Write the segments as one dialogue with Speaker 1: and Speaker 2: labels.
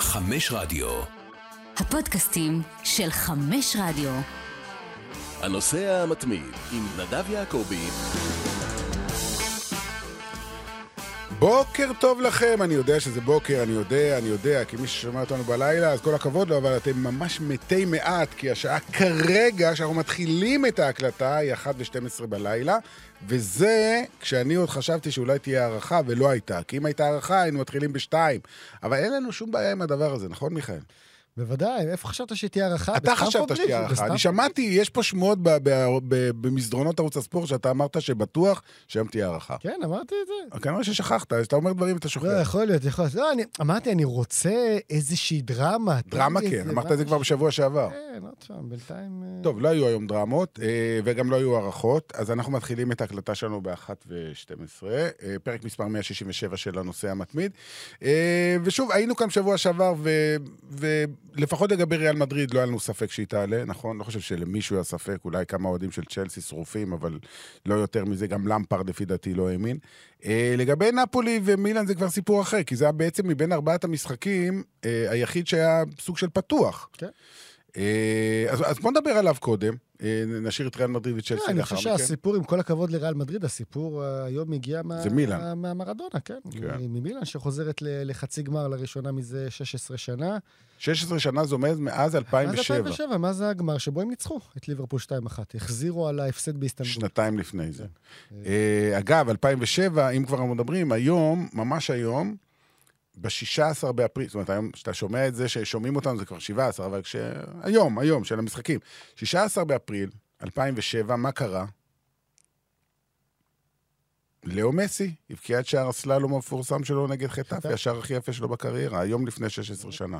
Speaker 1: חמש רדיו.
Speaker 2: הפודקאסטים של חמש רדיו.
Speaker 1: הנוסע המתמיד עם נדב יעקבי.
Speaker 3: בוקר טוב לכם, אני יודע שזה בוקר, אני יודע, אני יודע, כי מי ששומע אותנו בלילה, אז כל הכבוד לו, אבל אתם ממש מתי מעט, כי השעה כרגע, שאנחנו מתחילים את ההקלטה, היא 1 ו-12 בלילה, וזה כשאני עוד חשבתי שאולי תהיה הערכה, ולא הייתה. כי אם הייתה הערכה, היינו מתחילים ב-2. אבל אין לנו שום בעיה עם הדבר הזה, נכון, מיכאל?
Speaker 4: בוודאי, איפה חשבת שתהיה הערכה?
Speaker 3: אתה חשבת שתהיה הערכה. אני שמעתי, יש פה שמועות במסדרונות ערוץ הספורט, שאתה אמרת שבטוח שהיום תהיה הערכה.
Speaker 4: כן, אמרתי את זה.
Speaker 3: כנראה ששכחת, אז אתה אומר דברים ואתה
Speaker 4: לא,
Speaker 3: שוכח.
Speaker 4: יכול להיות, יכול להיות. לא, אני אמרתי, אני רוצה איזושהי דרמה.
Speaker 3: דרמה כן, אמרת את זה כבר. בשבוע שעבר.
Speaker 4: כן, עוד פעם, בינתיים... אה,
Speaker 3: טוב, לא היו היום דרמות, אה, וגם לא היו הערכות, אז אנחנו מתחילים את ההקלטה שלנו ב-1 ו-12, פרק מספר 167 של הנושא המתמיד. אה, ושוב, היינו כאן בשבוע שעבר, ו- ולפחות לגבי ריאל מדריד לא היה לנו ספק שהיא תעלה, נכון? לא חושב שלמישהו היה ספק, אולי כמה אוהדים של צ'לסי שרופים, אבל לא יותר מזה, גם למפרד לפי דעתי לא האמין. אה, לגבי נפולי ומילאן זה כבר סיפור אחר, כי זה היה בעצם מבין ארבעת המשחקים אה, היחיד שהיה סוג של פתוח.
Speaker 4: כן.
Speaker 3: אה, אז, אז בוא נדבר עליו קודם, נשאיר את ריאל מדריד וצ'לסי
Speaker 4: אני
Speaker 3: לאחר
Speaker 4: חושב
Speaker 3: מכן.
Speaker 4: שהסיפור, עם כל הכבוד לריאל מדריד, הסיפור אה, היום הגיע מהמרדונה, כן.
Speaker 3: כן.
Speaker 4: ממילאן, שחוזרת לחצי גמר לראשונה מזה 16 שנה.
Speaker 3: 16 שנה זה עומד מאז
Speaker 4: מאז
Speaker 3: 2007,
Speaker 4: 2007, מה זה הגמר שבו הם ניצחו את ליברפול 2-1. החזירו על ההפסד באיסטנבול.
Speaker 3: שנתיים לפני זה.
Speaker 4: כן.
Speaker 3: אה, אגב, 2007, אם כבר מדברים, היום, ממש היום, ב-16 באפריל, זאת אומרת, היום, כשאתה שומע את זה, ששומעים אותנו, זה כבר 17, אבל כש... היום, היום, של המשחקים. 16 באפריל 2007, מה קרה? לאו מסי הבקיע את שער הסללום המפורסם שלו נגד חטף. השער הכי יפה שלו בקריירה, היום לפני 16 שנה.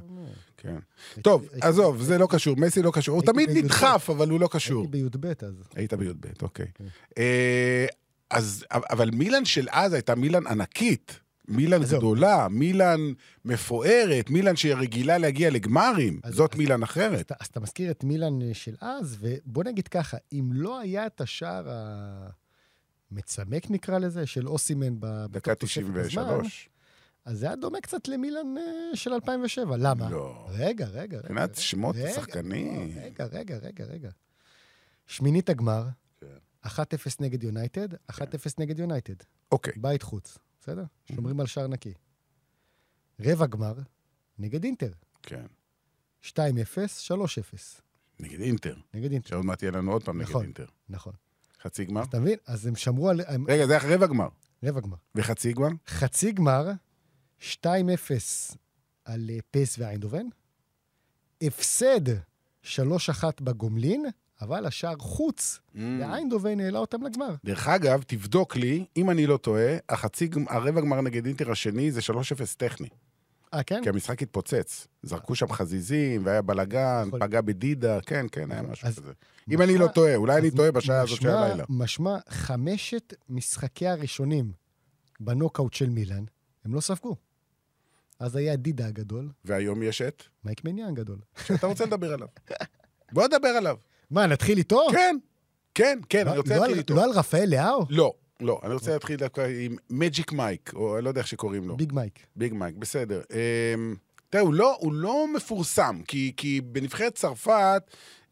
Speaker 3: כן. טוב, עזוב, זה לא קשור, מסי לא קשור. הוא תמיד
Speaker 4: בי"ב.
Speaker 3: נדחף, אבל הוא לא קשור.
Speaker 4: הייתי בי"ב אז.
Speaker 3: היית בי"ב, אוקיי.
Speaker 4: כן.
Speaker 3: אה, אז, אבל מילאן של אז הייתה מילאן ענקית. מילאן. גדולה, מילאן מפוארת, מילאן שהיא רגילה להגיע לגמרים.
Speaker 4: אז-
Speaker 3: זאת
Speaker 4: אז-
Speaker 3: מילאן אחרת.
Speaker 4: אז אתה מזכיר את מילאן אה, של אז, ובוא נגיד ככה, אם לא היה את השער המצמק, נקרא לזה, של אוסימן ב-
Speaker 3: דקה
Speaker 4: בתוך תוספת הזמן,
Speaker 3: 93.
Speaker 4: אז זה היה דומה קצת למילאן אה, של 2007. למה?
Speaker 3: לא.
Speaker 4: רגע, רגע, רגע.
Speaker 3: מבחינת שמות
Speaker 4: רגע,
Speaker 3: השחקנים.
Speaker 4: לא, רגע, רגע, רגע, רגע. שמינית הגמר,
Speaker 3: כן.
Speaker 4: 1-0 נגד יונייטד, 1-0 נגד יונייטד.
Speaker 3: אוקיי,
Speaker 4: בית חוץ, בסדר? שומרים על שער נקי. רבע גמר, נגד אינטר.
Speaker 3: כן.
Speaker 4: 2-0, 3-0.
Speaker 3: נגד אינטר.
Speaker 4: נגד אינטר.
Speaker 3: שעוד מעט יהיה לנו עוד פעם נגד
Speaker 4: נכון.
Speaker 3: אינטר.
Speaker 4: נכון.
Speaker 3: חצי גמר?
Speaker 4: אתה מבין? אז הם שמרו על... הם-
Speaker 3: רגע, זה היה רבע גמר.
Speaker 4: רבע גמר.
Speaker 3: וחצי גמר?
Speaker 4: חצי גמר, 2-0 על אה, פ.ס.וו איינדהובן, הפסד 3-1 בגומלין, אבל השער חוץ,
Speaker 3: Mm.
Speaker 4: ואיינדובן העלה אותם לגמר.
Speaker 3: דרך אגב, תבדוק לי, אם אני לא טועה, החצי, הרבע גמר נגד אינטר השני זה 3-0 טכני.
Speaker 4: אה, כן?
Speaker 3: כי המשחק התפוצץ. זרקו שם חזיזים, והיה בלאגן,
Speaker 4: יכול-
Speaker 3: פגע בדידה, כן, כן, היה משהו
Speaker 4: אז
Speaker 3: כזה. אם אני לא טועה, אולי אני טועה בשעה הזאת של הלילה.
Speaker 4: משמע, חמשת משחקי הראשונים בנוקאוט של מילאן, הם לא ספגו. אז היה דידה הגדול,
Speaker 3: והיום יש את,
Speaker 4: מייק מניאן גדול.
Speaker 3: שאתה רוצה לדבר עליו. בוא נדבר עליו.
Speaker 4: מה, נתחיל איתו?
Speaker 3: כן, כן, כן,
Speaker 4: לא-
Speaker 3: אני רוצה
Speaker 4: לא
Speaker 3: להתחיל
Speaker 4: על-
Speaker 3: איתו.
Speaker 4: לא על רפאל לאהו?
Speaker 3: לא, לא, אני רוצה להתחיל דווקא עם מג'יק מייק, או אני לא יודע איך שקוראים לו.
Speaker 4: ביג מייק.
Speaker 3: ביג מייק, בסדר. אמ, תראה, הוא לא, הוא לא מפורסם, כי, כי בנבחרת צרפת,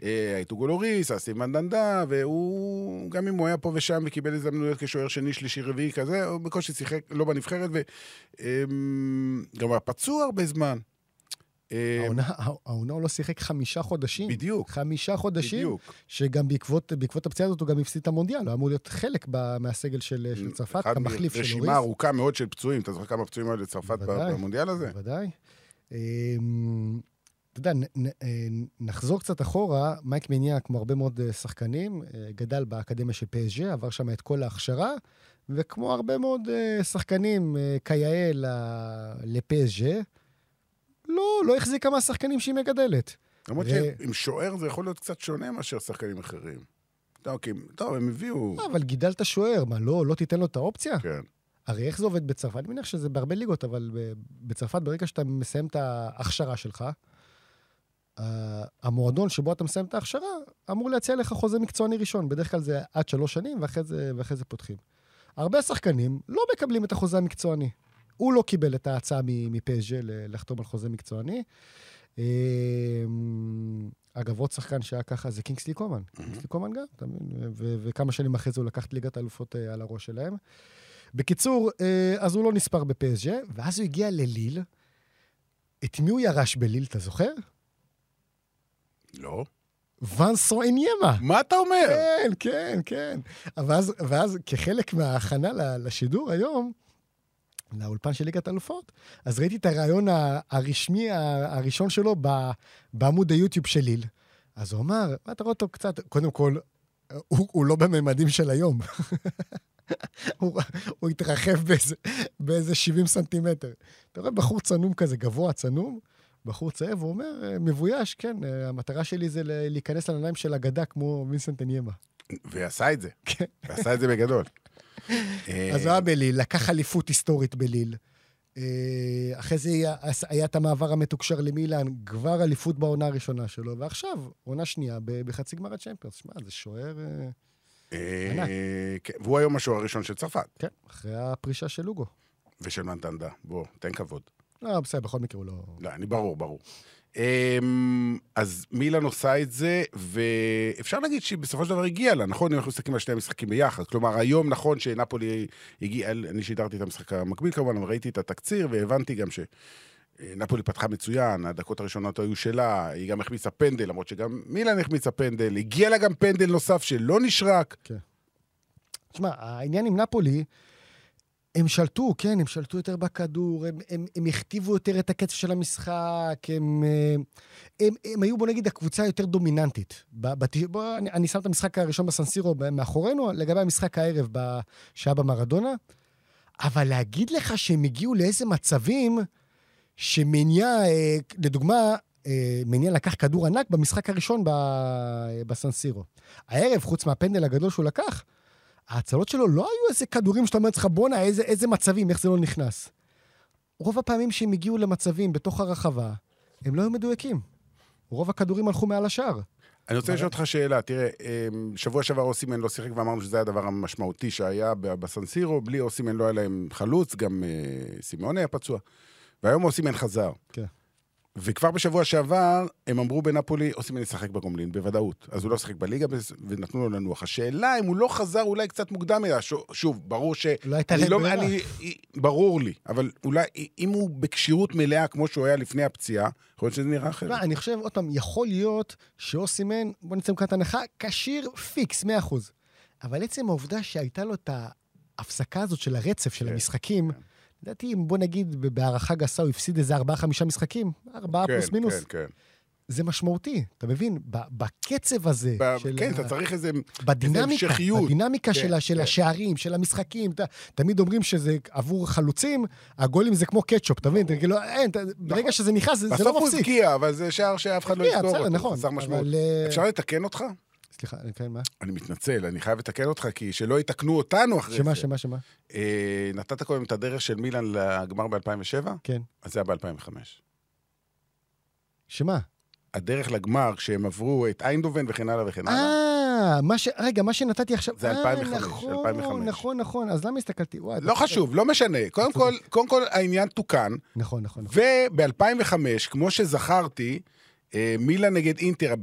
Speaker 3: אה, היה את הוגו לוריס, סטיב מנדנדה, והוא, גם אם הוא היה פה ושם וקיבל הזדמנויות כשוער שני, שלישי, רביעי כזה, הוא בקושי שיחק לא בנבחרת, וגם היה פצוע הרבה זמן. אה,
Speaker 4: העונה- הוא לא שיחק חמישה חודשים.
Speaker 3: בדיוק,
Speaker 4: חמישה חודשים,
Speaker 3: בדיוק.
Speaker 4: שגם בעקבות, בעקבות הפציעה הזאת הוא גם הפסיד את המונדיאל, הוא אמור להיות חלק ב- מהסגל של, של צרפת,
Speaker 3: אחד
Speaker 4: כמחליף של
Speaker 3: רשימה
Speaker 4: אוריס.
Speaker 3: ארוכה מאוד של פצועים. אתה זוכר כמה פצועים היו לצרפת. במונדיאל הזה?
Speaker 4: בוודאי. אמ, אתה יודע, אה, נחזור קצת אחורה, מייק מניה, כמו הרבה מאוד אה, שחקנים, אה, גדל באקדמיה של PSG, עבר שם את כל ההכשרה, וכמו הרבה מאוד אה, שחקנים, אה, כיאה ל-PSG, לא, לא החזיקה מהשחקנים שהיא מגדלת.
Speaker 3: למרות שעם שוער זה יכול להיות קצת שונה מאשר שחקנים אחרים. טוב, הם הביאו...
Speaker 4: אבל גידלת שוער, מה, לא, לא תיתן לו את האופציה?
Speaker 3: כן.
Speaker 4: הרי איך זה עובד בצרפת? אני מניח שזה בהרבה ליגות, אבל בצרפת, ברגע שאתה מסיים את ההכשרה שלך, המועדון שבו אתה מסיים את ההכשרה, אמור להציע לך חוזה מקצועני ראשון. בדרך כלל זה עד שלוש שנים, ואחרי זה, ואחרי זה פותחים. הרבה שחקנים לא מקבלים את החוזה המקצועני. הוא לא קיבל את ההצעה מפז'ה לחתום על חוזה מקצועני. אה, אגב, עוד שחקן שהיה ככה זה קינגסלי קומן. קינגסלי קומן גם, אתה מבין? וכמה שנים אחרי זה הוא לקח את ליגת האלופות אה, על הראש שלהם. בקיצור, אה, אז הוא לא נספר בפסג'ה, ואז הוא הגיע לליל. את מי הוא ירש בליל, אתה זוכר?
Speaker 3: לא.
Speaker 4: ונסו אניימה.
Speaker 3: מה אתה אומר?
Speaker 4: כן, כן, כן. ואז, ואז כחלק מההכנה לשידור היום, לאולפן של ליגת אלופות, אז ראיתי את הרעיון הרשמי הראשון שלו בעמוד היוטיוב של ליל. אז הוא אמר, אתה רואה אותו קצת, קודם כל, הוא, הוא לא בממדים של היום. הוא, הוא התרחב באיזה, באיזה 70 סנטימטר. אתה רואה בחור צנום כזה, גבוה, צנום, בחור צעיר, והוא אומר, מבויש, כן, המטרה שלי זה להיכנס לנעליים של אגדה כמו וינסנט אניימה.
Speaker 3: ועשה את זה. כן. ועשה את זה בגדול.
Speaker 4: אז הוא היה בליל, לקח אליפות היסטורית בליל. אה, אחרי זה היה, היה את המעבר המתוקשר למילאן, כבר אליפות בעונה הראשונה שלו, ועכשיו, עונה שנייה בחצי גמר הצ'מפיונס. שמע, זה שוער אה,
Speaker 3: אה, ענק. כן, והוא היום השוער הראשון של צרפת.
Speaker 4: כן, אחרי הפרישה של לוגו.
Speaker 3: ושל מנטנדה. בוא, תן כבוד.
Speaker 4: לא, בסדר, בכל מקרה הוא לא...
Speaker 3: לא, אני ברור, ברור. אמ, אז מילאן עושה את זה, ואפשר להגיד שהיא בסופו של דבר הגיעה לה, נכון? אם אנחנו מסתכלים על שני המשחקים ביחד. כלומר, היום נכון שנפולי הגיעה, אני שידרתי את המשחק המקביל כמובן, אבל ראיתי את התקציר והבנתי גם שנפולי פתחה מצוין, הדקות הראשונות היו שלה, היא גם החמיצה פנדל, למרות שגם מילאן החמיצה פנדל, הגיע לה גם פנדל נוסף שלא נשרק.
Speaker 4: כן. תשמע, העניין עם נפולי... הם שלטו, כן, הם שלטו יותר בכדור, הם, הם, הם הכתיבו יותר את הקצב של המשחק, הם, אה, הם, הם היו, בוא נגיד, הקבוצה היותר דומיננטית. בת, בוא, אני, אני שם את המשחק הראשון בסנסירו מאחורינו, לגבי המשחק הערב שהיה במרדונה, אבל להגיד לך שהם הגיעו לאיזה מצבים שמניה, אה, לדוגמה, אה, מניה לקח כדור ענק במשחק הראשון בסנסירו. הערב, חוץ מהפנדל הגדול שהוא לקח, ההצלות שלו לא היו איזה כדורים שאתה אומר לך, בואנה, איזה, איזה מצבים, איך זה לא נכנס. רוב הפעמים שהם הגיעו למצבים בתוך הרחבה, הם לא היו מדויקים. רוב הכדורים הלכו מעל השאר.
Speaker 3: אני רוצה לשאול אותך שאלה, תראה, אמ, שבוע שעבר אוסימן לא שיחק ואמרנו שזה הדבר המשמעותי שהיה בסנסירו, בלי אוסימן לא היה להם חלוץ, גם uh, סימון היה פצוע. והיום אוסימן חזר. כן. וכבר בשבוע שעבר, הם אמרו בנפולי, אוסימן ישחק בגומלין, בוודאות. אז הוא לא שיחק בליגה ונתנו לו לנוח. השאלה אם הוא לא חזר אולי קצת מוקדם מדי, שוב, ברור ש...
Speaker 4: לא הייתה להם
Speaker 3: ברירה. אני, ברור לי, אבל אולי, אם הוא בכשירות מלאה כמו שהוא היה לפני הפציעה, יכול להיות שזה נראה אחרת.
Speaker 4: לא, אני חושב, עוד פעם, יכול להיות שאוסימן, בוא נצא מכאן הנחה, כשיר פיקס, 100%. אבל עצם העובדה שהייתה לו את ההפסקה הזאת של הרצף של כן, המשחקים, כן. לדעתי, בוא נגיד, בהערכה גסה הוא הפסיד איזה ארבעה-חמישה משחקים, ארבעה כן, פלוס מינוס. כן, כן. זה משמעותי, אתה מבין? בקצב הזה
Speaker 3: ב- של... כן, ה... אתה צריך איזה
Speaker 4: בדינמיקה,
Speaker 3: המשכיות.
Speaker 4: בדינמיקה כן, של, כן. של השערים, של המשחקים. ת, תמיד אומרים שזה עבור חלוצים, הגולים זה כמו קטשופ, אתה מבין? כאילו, אין, ת, נכון. ברגע שזה נכנס, זה, לא מפסיק.
Speaker 3: בסוף הוא הבקיע, אבל זה שער שאף אחד לא יזכור.
Speaker 4: נכון. אבל... אה,
Speaker 3: אפשר לתקן אותך?
Speaker 4: סליחה, כן, מה?
Speaker 3: אני מתנצל, אני חייב לתקן אותך, כי שלא יתקנו אותנו אחרי
Speaker 4: שמה, זה. שמה, שמה,
Speaker 3: שמה? אה, נתת קודם את הדרך של מילאן לגמר ב-2007?
Speaker 4: כן.
Speaker 3: אז זה היה ב-2005.
Speaker 4: שמה?
Speaker 3: הדרך לגמר, כשהם עברו את איינדובן וכן הלאה וכן הלאה.
Speaker 4: אה, מה ש... רגע, מה שנתתי עכשיו...
Speaker 3: זה 2005,
Speaker 4: אה, נכון,
Speaker 3: 2005.
Speaker 4: נכון, נכון, אז למה הסתכלתי? וואי,
Speaker 3: לא חשוב, לא משנה. קודם כל, קודם כל העניין תוקן.
Speaker 4: נכון, נכון.
Speaker 3: נכון. וב-2005, כמו שזכרתי, אה, מילה נגד אינטר,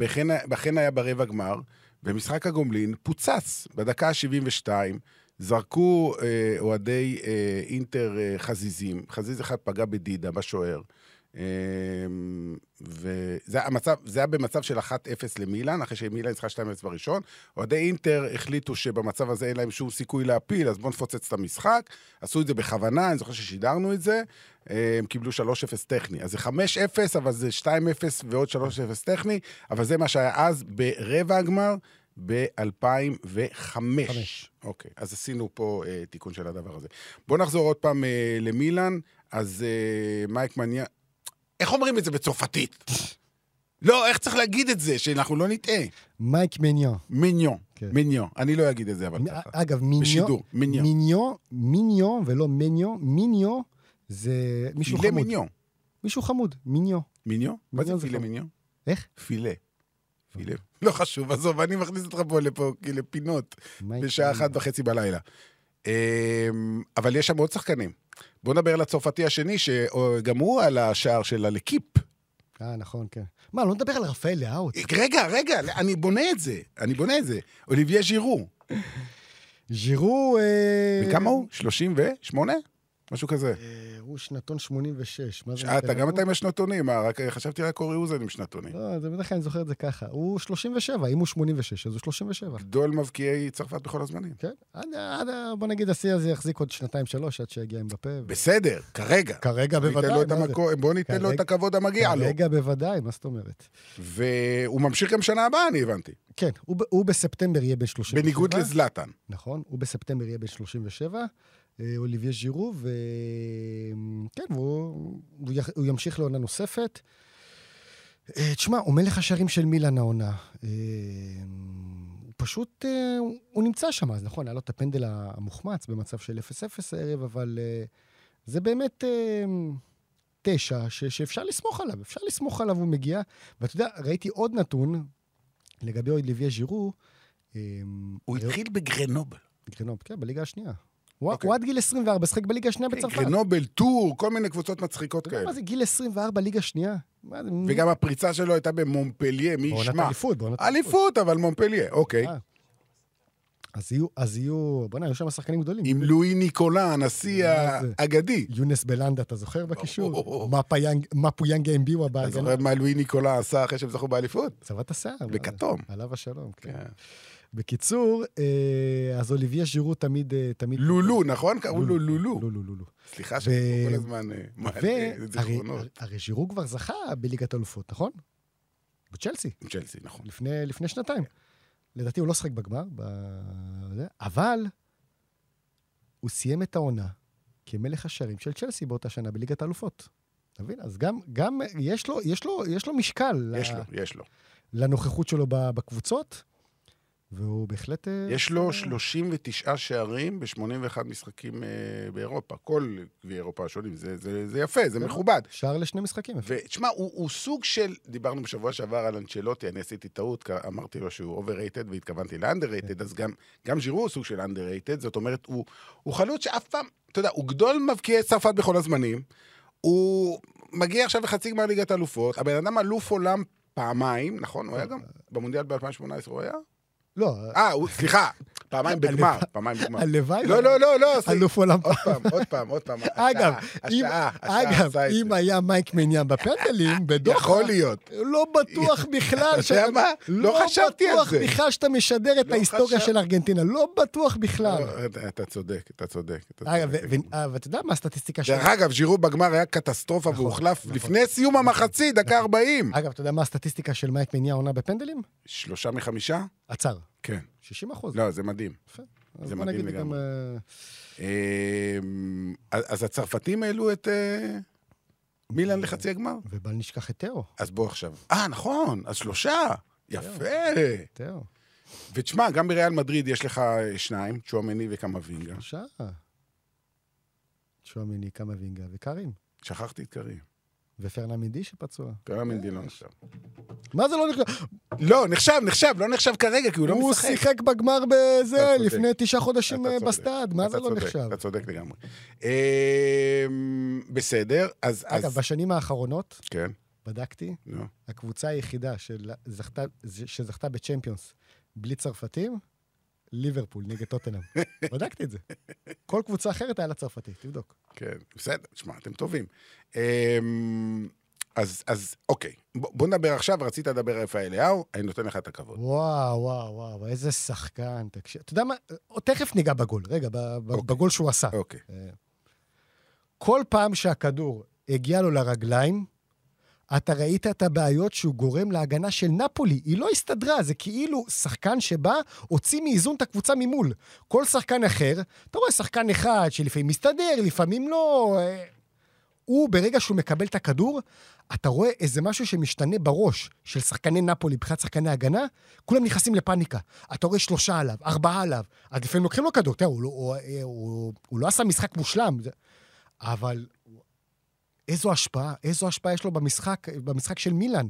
Speaker 3: בכן היה ברבע גמר, במשחק הגומלין פוצץ בדקה ה-72. זרקו אה, אוהדי אה, אינטר אה, חזיזים, חזיז אחד פגע בדידה, בשוער. אה, וזה המצב, זה היה במצב של 1-0 למילאן, אחרי שמילאן ניצחה 2-0 בראשון. אוהדי אינטר החליטו שבמצב הזה אין להם שום סיכוי להפיל, אז בואו נפוצץ את המשחק. עשו את זה בכוונה, אני זוכר ששידרנו את זה. הם קיבלו 3-0 טכני. אז זה 5-0, אבל זה 2-0 ועוד 3-0 טכני, אבל זה מה שהיה אז ברבע הגמר. ב-2005. אוקיי, אז עשינו פה אה, תיקון של הדבר הזה. בואו נחזור עוד פעם אה, למילאן. אז אה, מייק מניה... איך אומרים את זה בצרפתית? לא, איך צריך להגיד את זה, שאנחנו לא נטעה?
Speaker 4: מייק מניו.
Speaker 3: מניו, כן. מניו. אני לא אגיד את זה, אבל ככה.
Speaker 4: אגב, מניו... בשידור, מניו. מניו, מניו ולא מניו, מניו זה מישהו חמוד.
Speaker 3: פילה מניו.
Speaker 4: מישהו חמוד, מניו.
Speaker 3: מניו? מה זה פילה מניו?
Speaker 4: איך?
Speaker 3: פילה. פילה. לא חשוב, עזוב, אני מכניס אותך פה לפה, לפינות, בשעה אחת וחצי בלילה. אמ, אבל יש שם עוד שחקנים. בוא נדבר על הצרפתי השני, שגם הוא על השער של הלקיפ.
Speaker 4: אה, נכון, כן. מה, לא נדבר על רפאל לאהו.
Speaker 3: רגע, רגע, אני בונה את זה, אני בונה את זה. אוליביה ז'ירו.
Speaker 4: ז'ירו... אה,
Speaker 3: וכמה הוא? 38? משהו כזה.
Speaker 4: אה, הוא שנתון 86. מה זה
Speaker 3: אה, אתה גם? אתה עם השנתונים, רק חשבתי רק אורי אוזן עם שנתונים.
Speaker 4: לא, זה בדרך כלל אני זוכר את זה ככה. הוא 37, אם הוא 86, אז הוא 37.
Speaker 3: גדול מבקיעי צרפת בכל הזמנים.
Speaker 4: כן, עד, בוא נגיד, השיא הזה יחזיק עוד שנתיים-שלוש עד שיגיע עם בפה.
Speaker 3: בסדר, כרגע.
Speaker 4: כרגע בוודאי,
Speaker 3: בוא ניתן לו את הכבוד המגיע לו.
Speaker 4: כרגע בוודאי, מה זאת אומרת?
Speaker 3: והוא ממשיך גם שנה הבאה, אני הבנתי.
Speaker 4: כן, הוא, בספטמבר יהיה בן 37.
Speaker 3: בניגוד לזלאטן.
Speaker 4: נכון, הוא בספטמבר יהיה בן 37, אה, אוליביה ז'ירו, ו... כן, והוא הוא יח- הוא ימשיך לעונה נוספת. אה, תשמע, הוא מלך השערים של מילאן העונה. אה, הוא פשוט, אה, הוא- הוא נמצא שם, אז נכון, היה לו את הפנדל המוחמץ במצב של 0-0 הערב, אבל אה, זה באמת אה, תשע ש- שאפשר לסמוך עליו, אפשר לסמוך עליו, הוא מגיע. ואתה יודע, ראיתי עוד נתון לגבי אוליביה ז'ירו. אה,
Speaker 3: הוא התחיל בגרנובל.
Speaker 4: גרנוב, כן, בליגה השנייה. הוא
Speaker 3: אוקיי.
Speaker 4: הוא עד גיל 24, שחק בליגה השנייה בצרפת.
Speaker 3: גרנובל, טור, כל מיני קבוצות מצחיקות
Speaker 4: אתה
Speaker 3: כאלה.
Speaker 4: מה זה גיל 24, ליגה שנייה?
Speaker 3: וגם הפריצה שלו הייתה במונפליה, מי
Speaker 4: בעונת
Speaker 3: ישמע?
Speaker 4: אליפות, בעונת
Speaker 3: אליפות, אבל מונפליה, אוקיי.
Speaker 4: אה. אז יהיו, אז יהיו, בוא'נה, היו שם שחקנים גדולים.
Speaker 3: עם לואי ניקולה, הנשיא? האגדי.
Speaker 4: יונס בלנדה, אתה זוכר בקישור? מפויאנגה אמביווה
Speaker 3: אתה
Speaker 4: בהגנה.
Speaker 3: זוכר מה לואי ניקולה עשה אחרי שהם זכו באליפות?
Speaker 4: צבע את השיער.
Speaker 3: בכתום.
Speaker 4: עליו השלום, כן. בקיצור, אה, אז אוליביה ז'ירו תמיד... אה, תמיד...
Speaker 3: לולו, נכון? קראו לו לולו.
Speaker 4: לולו, לולו.
Speaker 3: סליחה שאני כל הזמן אה, מעלה
Speaker 4: והרי
Speaker 3: זיכרונות.
Speaker 4: הרי ז'ירו כבר זכה בליגת אלופות, נכון? בצ'לסי.
Speaker 3: עם צ'לסי, נכון.
Speaker 4: לפני, לפני שנתיים. לדעתי הוא לא שחק בגמר, ב... אבל הוא סיים את העונה כמלך השערים של צ'לסי באותה שנה בליגת האלופות. אתה מבין? אז גם, גם יש, לו, יש, לו, יש לו משקל
Speaker 3: יש
Speaker 4: ל-
Speaker 3: לו, יש לו.
Speaker 4: לנוכחות שלו בקבוצות, והוא בהחלט... אה,
Speaker 3: יש לו 39 שערים ב-81 משחקים אה, באירופה. כל גביעי אירופה השונים. זה- זה זה יפה, זה מכובד.
Speaker 4: שער לשני משחקים.
Speaker 3: ותשמע, הוא, הוא סוג של, דיברנו בשבוע שעבר על אנצ'לוטי, אני עשיתי טעות, אמרתי לו שהוא overrated והתכוונתי ל-underrated, אז גם, גם ז'ירו הוא סוג של underrated, זאת אומרת, הוא, הוא חלוץ שאף פעם, אתה יודע, הוא גדול מבקיעי צרפת בכל הזמנים, הוא מגיע עכשיו לחצי גמר ליגת אלופות, הבן אדם אלוף עולם פעמיים, נכון? הוא היה גם במונדיאל ב-2018, הוא היה?
Speaker 4: לא,
Speaker 3: אה, סליחה, פעמיים בגמר, פעמיים בגמר.
Speaker 4: הלוואי.
Speaker 3: לא, לא, לא, לא.
Speaker 4: אלוף עולם.
Speaker 3: עוד פעם, עוד פעם, עוד פעם.
Speaker 4: אגב, אם- אגב. היה מייק מניאם בפנדלים, בדוחה,
Speaker 3: יכול להיות.
Speaker 4: לא בטוח בכלל
Speaker 3: אתה יודע מה? לא חשבתי על זה.
Speaker 4: לא בטוח בכלל שאתה משדר את
Speaker 3: לא
Speaker 4: ההיסטוריה של ארגנטינה, לא בטוח בכלל.
Speaker 3: לא, אתה- צודק, אתה צודק.
Speaker 4: ואתה יודע מה הסטטיסטיקה שלו?
Speaker 3: דרך אגב, ז'ירו בגמר היה קטסטרופה
Speaker 4: נכון,
Speaker 3: והוחלף
Speaker 4: נכון.
Speaker 3: לפני סיום המחצית, דקה 40.
Speaker 4: אגב, אתה יודע מה הסטטיסטיקה של מייק מניעה עונה בפנדלים?
Speaker 3: שלושה מחמישה?
Speaker 4: עצר.
Speaker 3: כן.
Speaker 4: 60 אחוז.
Speaker 3: לא, זה מדהים.
Speaker 4: אז
Speaker 3: זה מדהים לגמרי.
Speaker 4: אה,
Speaker 3: אמ, אז הצרפתים העלו את אה, מילאן לחצי הגמר?
Speaker 4: ובל נשכח את תאו.
Speaker 3: אז בוא עכשיו. אה, נכון, אז שלושה. יפה.
Speaker 4: תיאו.
Speaker 3: ותשמע, גם בריאל מדריד יש לך אה, שניים, צ'ואמני וקמאבינגה.
Speaker 4: שלושה. צ'ואמני, קמאבינגה וקרים.
Speaker 3: שכחתי את קרים.
Speaker 4: ופרלן מנדי שפצוע.
Speaker 3: פרלן מנדי לא נחשב.
Speaker 4: מה זה לא נחשב?
Speaker 3: לא, נחשב, נחשב, לא נחשב כרגע, כי הוא לא
Speaker 4: הוא
Speaker 3: משחק.
Speaker 4: שיחק בגמר בזה. לפני תשעה חודשים אה. בסטאד, מה זה לא נחשב?
Speaker 3: אתה צודק לגמרי. אמ, בסדר, אז...
Speaker 4: אגב, בשנים האחרונות,
Speaker 3: כן,
Speaker 4: בדקתי. הקבוצה היחידה שזכתה בצ'מפיונס בלי צרפתים, ליברפול נגד טוטנאם. בדקתי את זה. כל קבוצה אחרת היה לה צרפתי, תבדוק.
Speaker 3: כן, בסדר, תשמע, אתם טובים. אמ, אז, אז אוקיי, בוא, בוא נדבר עכשיו, רצית לדבר על רפאל אליהו, אני נותן לך את הכבוד.
Speaker 4: וואו, וואו, וואו, איזה שחקן, תקשיב. אתה יודע מה? תכף ניגע בגול, רגע,
Speaker 3: אוקיי.
Speaker 4: בגול שהוא עשה.
Speaker 3: אוקיי.
Speaker 4: כל פעם שהכדור הגיע לו לרגליים, אתה ראית את הבעיות שהוא גורם להגנה של נפולי. היא לא הסתדרה, זה כאילו שחקן שבא, הוציא מאיזון את הקבוצה ממול. כל שחקן אחר, אתה רואה שחקן אחד שלפעמים מסתדר, לפעמים לא. אה, הוא, ברגע שהוא מקבל את הכדור, אתה רואה איזה משהו שמשתנה בראש של שחקני נפולי, מבחינת שחקני הגנה, כולם נכנסים לפאניקה. אתה רואה שלושה עליו, ארבעה עליו, אז לפעמים לוקחים לו כדור, תראה, הוא, לא- הוא, הוא, הוא, הוא לא עשה משחק מושלם, אבל איזו השפעה, איזו השפעה יש לו במשחק, במשחק של מילאן.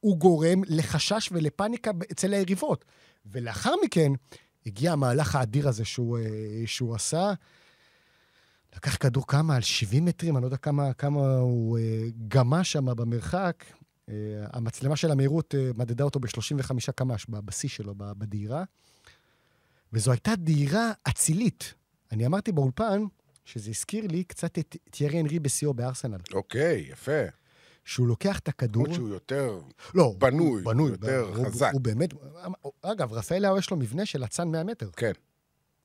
Speaker 4: הוא גורם לחשש ולפאניקה אצל היריבות. ולאחר מכן, הגיע המהלך האדיר הזה שהוא, אה, שהוא עשה. לקח כדור כמה? על 70 מטרים, אני לא יודע כמה, כמה הוא אה, גמה שם במרחק. אה, המצלמה של המהירות מדדה אותו ב-35 קמ"ש, בשיא שלו, בדהירה. וזו הייתה דהירה אצילית. אני אמרתי באולפן שזה הזכיר לי קצת את תיארי אנרי בשיאו בארסנל.
Speaker 3: אוקיי, יפה.
Speaker 4: שהוא לוקח את הכדור...
Speaker 3: למרות שהוא יותר...
Speaker 4: לא,
Speaker 3: בנוי,
Speaker 4: הוא בנוי,
Speaker 3: יותר
Speaker 4: הוא,
Speaker 3: חזק.
Speaker 4: הוא, הוא באמת... אגב, רפאל לאו יש לו מבנה של אצן 100 מטר.
Speaker 3: כן.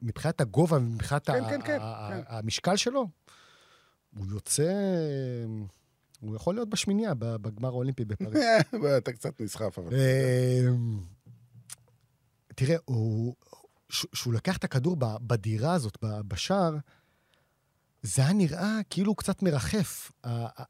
Speaker 4: מבחינת הגובה ומבחינת
Speaker 3: כן,
Speaker 4: ה-
Speaker 3: כן, כן,
Speaker 4: ה-
Speaker 3: כן.
Speaker 4: המשקל שלו, הוא יוצא... הוא יכול להיות בשמיניה ב- בגמר האולימפי בפריז.
Speaker 3: אתה קצת נסחף, אבל...
Speaker 4: אמ, תראה, הוא- שהוא לקח את הכדור בדירה הזאת, בשער, זה היה נראה כאילו הוא קצת מרחף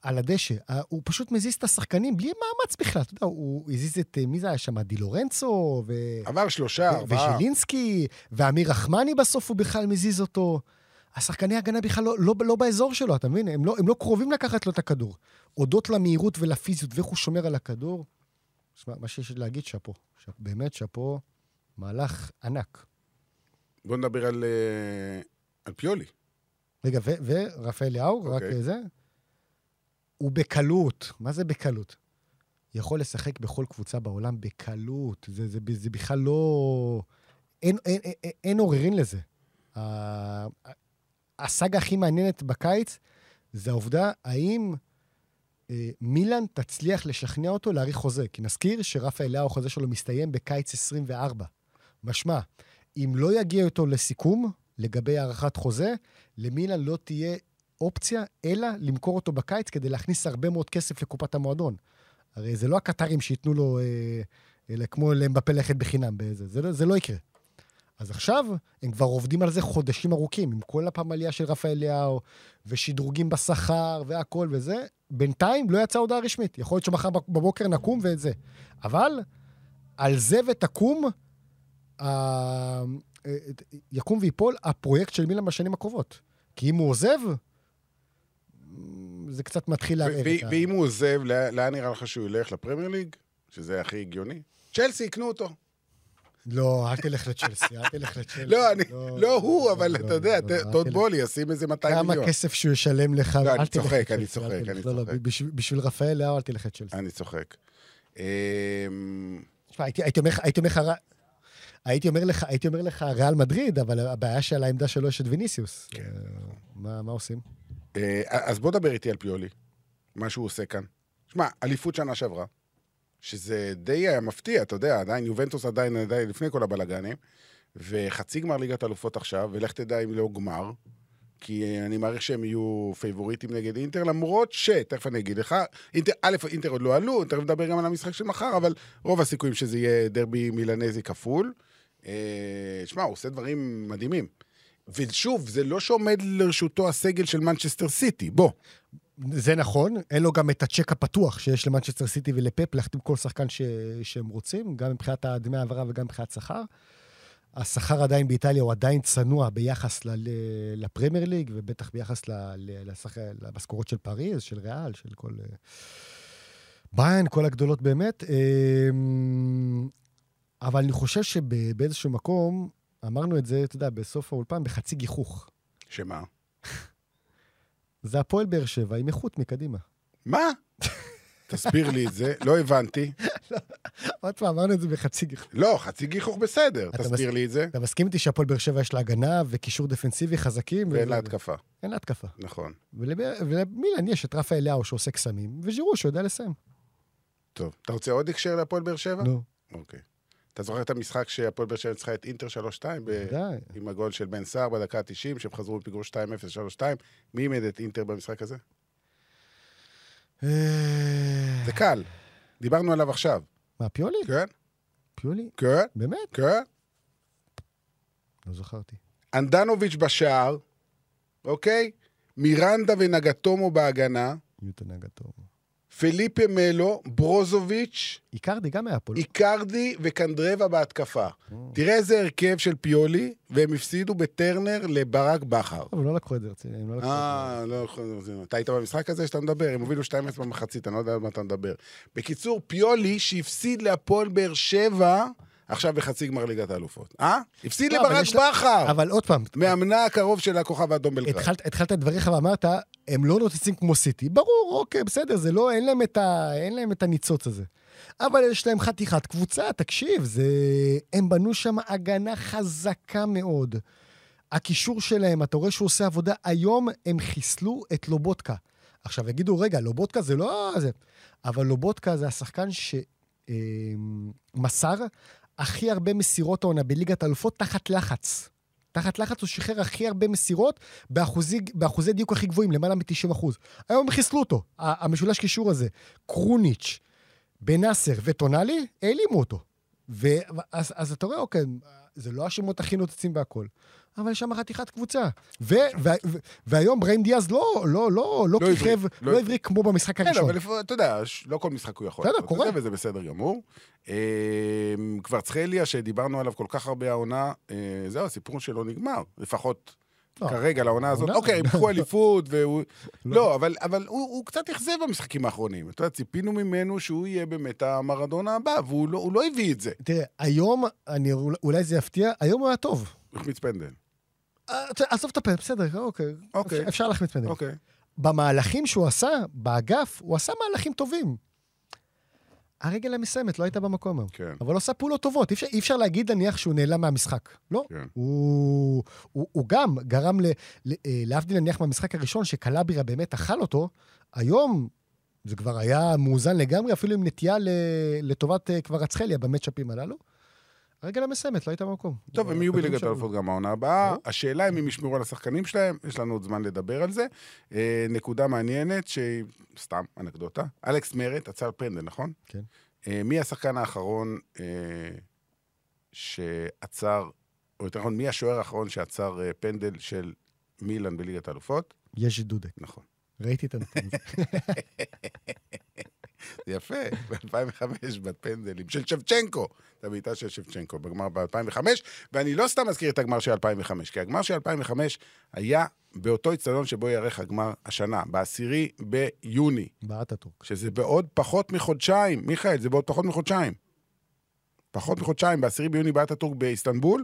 Speaker 4: על הדשא. הוא פשוט מזיז את השחקנים בלי מאמץ בכלל. אתה יודע, הוא הזיז את, אה, מי זה היה שם? די לורנצו, ו...
Speaker 3: עבר שלושה, ארבעה.
Speaker 4: וז'ילינסקי, ואמיר רחמני בסוף הוא בכלל מזיז אותו. השחקני הגנה בכלל לא, לא, לא באזור שלו, אתה מבין? הם לא, הם לא קרובים לקחת לו את הכדור. הודות למהירות ולפיזיות ואיך הוא שומר על הכדור, שמע, מה שיש להגיד, שאפו. שאפ, באמת, שאפו, מהלך ענק.
Speaker 3: בוא נדבר על, אה, על פיולי.
Speaker 4: רגע, ורפאל לאו, רק
Speaker 3: אוקיי.
Speaker 4: זה, הוא בקלות. מה זה בקלות? יכול לשחק בכל קבוצה בעולם בקלות. זה, זה, זה בכלל לא... אין, אין, אין, אין עוררין לזה. הסאגה הכי מעניינת בקיץ זה העובדה האם אה, מילאן תצליח לשכנע אותו להאריך חוזה. כי נזכיר שרפאל לאו, החוזה שלו מסתיים בקיץ 24. משמע, אם לא יגיע איתו לסיכום לגבי הארכת חוזה, למילאן לא תהיה אופציה אלא למכור אותו בקיץ כדי להכניס הרבה מאוד כסף לקופת המועדון. הרי זה לא הקטרים שייתנו לו, אה, אלא כמו לאמבפה ללכת בחינם באיזה, זה, לא- זה לא יקרה. אז עכשיו הם כבר עובדים על זה חודשים ארוכים, עם כל הפעם עלייה של רפאל אליהו, ושדרוגים בשכר והכל וזה. בינתיים לא יצאה הודעה רשמית. יכול להיות שמחר בבוקר נקום ואת זה. אבל על זה ותקום, ה- יקום ויפול הפרויקט של מילאן בשנים הקרובות. כי אם הוא עוזב, זה קצת מתחיל לערער.
Speaker 3: ואם הוא עוזב, לאן לאן נראה לך שהוא ילך? לפרמייר ליג? שזה הכי הגיוני? צ'לסי, יקנו אותו.
Speaker 4: לא, אל תלך לצ'לסי, אל תלך לצ'לסי.
Speaker 3: לא, אני- לא הוא,
Speaker 4: לא,
Speaker 3: אבל
Speaker 4: לא,
Speaker 3: אתה יודע,
Speaker 4: לא,
Speaker 3: טוד. בולי ישים איזה 200
Speaker 4: כמה
Speaker 3: מיליון.
Speaker 4: כסף שהוא ישלם לך,
Speaker 3: לא,
Speaker 4: אל
Speaker 3: אני
Speaker 4: תלך
Speaker 3: צוחק,
Speaker 4: לצ'לסי,
Speaker 3: אני צוחק. אני
Speaker 4: לא, לא,
Speaker 3: צוחק.
Speaker 4: בשביל- רפאל לאו, אל תלך לצ'לסי.
Speaker 3: אני צוחק. אמ,
Speaker 4: תשמע, הייתי הייתי אומר לך- הייתי אומר לך... הייתי אומר לך, ריאל מדריד, אבל הבעיה שעל העמדה שלו יש את ויניסיוס.
Speaker 3: כן.
Speaker 4: אה, מה מה עושים?
Speaker 3: אה, אז בוא דבר איתי על פיולי, מה שהוא עושה כאן. שמע, אליפות שנה שעברה, שזה די היה מפתיע, אתה יודע, עדיין יובנטוס עדיין, עדיין לפני כל הבלגנים, וחצי גמר ליגת אלופות עכשיו, ולך תדע אם לא גמר, כי אני מעריך שהם יהיו פייבוריטים נגד אינטר, למרות ש, תכף אני אגיד לך, אינטר, א', אינטר עוד לא עלו, תכף נדבר גם על המשחק של מחר, אבל רוב הסיכויים שזה יהיה דרבי מילנזי כפול. אה, שמע, הוא עושה דברים מדהימים. ושוב, זה לא שעומד לרשותו הסגל של מנצ'סטר סיטי, בוא.
Speaker 4: זה נכון, אין לו גם את הצ'ק הפתוח שיש למנצ'סטר סיטי ולפפ להחתים כל שחקן ש... שהם רוצים, גם מבחינת דמי העברה וגם מבחינת שכר. השכר עדיין באיטליה הוא עדיין צנוע ביחס ל... לפרמייר ליג, ובטח ביחס ל... לשח... למשכורות של פריז, של ריאל, של כל... אה, ביין, כל הגדולות באמת. אבל אני חושב שבאיזשהו מקום, אמרנו את זה, אתה יודע, בסוף האולפן, בחצי גיחוך.
Speaker 3: שמה?
Speaker 4: זה הפועל באר שבע עם איכות מקדימה.
Speaker 3: מה? תסביר לי את זה, לא הבנתי.
Speaker 4: עוד פעם, אמרנו את זה בחצי גיחוך.
Speaker 3: לא, חצי גיחוך בסדר, תסביר לי את זה.
Speaker 4: אתה מסכים איתי שהפועל באר שבע יש לה הגנה וקישור דפנסיבי חזקים?
Speaker 3: ואין לה התקפה,
Speaker 4: אין לה התקפה.
Speaker 3: נכון.
Speaker 4: ולמילן יש את רפאל לאו שעושה קסמים, וז'ירו שיודע לסיים.
Speaker 3: טוב. אתה רוצה עוד הקשר להפועל באר שבע?
Speaker 4: נו,
Speaker 3: אוקיי. אתה זוכר את המשחק שהפועל באר שבע ניצחה את אינטר 3-2? ב-
Speaker 4: בוודאי.
Speaker 3: עם הגול של בן סער בדקה ה-90, שהם חזרו בפיגור 2-0, 3-2. מי אימד את אינטר במשחק הזה?
Speaker 4: אה,
Speaker 3: זה קל. דיברנו עליו עכשיו.
Speaker 4: מה, פיולי?
Speaker 3: כן?
Speaker 4: פיולי?
Speaker 3: כן?
Speaker 4: באמת?
Speaker 3: כן?
Speaker 4: לא זכרתי.
Speaker 3: אנדנוביץ' בשער, אוקיי? מירנדה ונגטומו בהגנה,
Speaker 4: יוטה נגתו.
Speaker 3: פליפה מלו, ברוזוביץ',
Speaker 4: איקרדי גם היה פה, לא?
Speaker 3: איקרדי וקנדרבה בהתקפה. תראה איזה הרכב של פיולי, והם הפסידו בטרנר לברק בכר.
Speaker 4: אבל לא לקחו את זה רציני, הם לא לקחו את
Speaker 3: אה, לא יכול... זה- אתה היית במשחק הזה שאתה מדבר? הם הובילו 2-0 במחצית, אני לא יודע על מה אתה מדבר. בקיצור, פיולי שהפסיד להפועל באר שבע, עכשיו בחצי גמר ליגת האלופות. אה? הפסיד
Speaker 4: לא,
Speaker 3: לברק בכר,
Speaker 4: אבל עוד פעם,
Speaker 3: מאמנה הקרוב של הכוכב האדום בלגרד.
Speaker 4: התחלת, את דבריך ואמרת, הם לא נוצצים כמו סיטי. ברור, אוקיי, בסדר, זה לא, אין להם את, ה, אין להם את הניצוץ הזה. אבל יש להם חתיכת קבוצה, תקשיב, זה... הם בנו שם הגנה חזקה מאוד. הקישור שלהם, אתה רואה שהוא עושה עבודה. היום הם חיסלו את לובודקה. עכשיו, יגידו, רגע, לובודקה זה לא... זה... אבל לובודקה זה השחקן שמסר הכי הרבה מסירות העונה בליגת האלופות תחת לחץ. תחת לחץ הוא שחרר הכי הרבה מסירות באחוזי, באחוזי דיוק הכי גבוהים, למעלה מ-90 אחוז. היום הם חיסלו אותו, המשולש קישור הזה. קרוניץ', בנאסר וטונאלי, העלימו אותו. ואז אז אתה רואה, אוקיי, זה לא השמות הכי נוצצים והכול, אבל יש שם חתיכת קבוצה. ו, ו, ו, והיום בריים דיאז לא, לא, לא, לא
Speaker 3: לא
Speaker 4: כיכב,
Speaker 3: לא
Speaker 4: לא הבריא כמו במשחק
Speaker 3: כן,
Speaker 4: הראשון.
Speaker 3: אבל לפ- אתה יודע, לא כל משחק הוא יכול
Speaker 4: בסדר, קורה.
Speaker 3: זה, וזה בסדר גמור. אה, קוורצחליה, שדיברנו עליו כל כך הרבה העונה, אה, זהו, הסיפור שלו נגמר. לפחות
Speaker 4: לא,
Speaker 3: כרגע, לעונה הזאת. אוקיי, הם לקחו אליפות, והוא... לא, אבל אבל הוא קצת אכזב במשחקים האחרונים. אתה יודע, ציפינו ממנו שהוא יהיה באמת המרדונה הבא, והוא לא- לא הביא את זה.
Speaker 4: תראה, היום, אולי זה יפתיע, היום הוא היה טוב.
Speaker 3: החמיץ פנדל.
Speaker 4: אה, עזוב את הפנדל, בסדר, אוקיי.
Speaker 3: אוקיי.
Speaker 4: אפשר- להחמיץ פנדל.
Speaker 3: אוקיי.
Speaker 4: במהלכים שהוא עשה, באגף, הוא עשה מהלכים טובים. הרגל המסיימת לא הייתה במקום היום.
Speaker 3: כן.
Speaker 4: אבל הוא עשה פעולות טובות. אי אפשר, אי אפשר להגיד, נניח, שהוא נעלם מהמשחק. לא.
Speaker 3: כן.
Speaker 4: הוא, הוא, הוא גם גרם, ל, ל, אה, להבדיל נניח מהמשחק הראשון, שקלבריה באמת אכל אותו, היום זה כבר היה מאוזן לגמרי, אפילו עם נטייה ל, לטובת אה, קוורצחליה במצ'אפים הללו. הרגל המסיימת לא הייתה במקום.
Speaker 3: טוב, הם יהיו בליגת האלופות גם העונה הבאה. השאלה אם הם ישמרו על השחקנים שלהם, יש לנו עוד זמן לדבר על זה. אה, נקודה מעניינת, שהיא סתם אנקדוטה. אלכס מרט עצר פנדל, נכון?
Speaker 4: כן.
Speaker 3: אה, מי השחקן האחרון אה, שעצר, או יותר נכון, מי השוער האחרון שעצר פנדל של מילאן בליגת האלופות?
Speaker 4: יש דודק.
Speaker 3: נכון.
Speaker 4: ראיתי את הנתון.
Speaker 3: זה יפה, ב-2005 בפנדלים של שבצ'נקו, את הבעיטה של שבצ'נקו בגמר ב-2005, ואני לא סתם מזכיר את הגמר של 2005, כי הגמר של 2005 היה באותו אצטדיון שבו ייערך הגמר השנה, בעשירי ביוני,
Speaker 4: באטאטורק.
Speaker 3: שזה בעוד פחות מחודשיים, מיכאל, זה בעוד פחות מחודשיים. פחות מחודשיים, בעשירי ביוני באטאטורק באיסטנבול,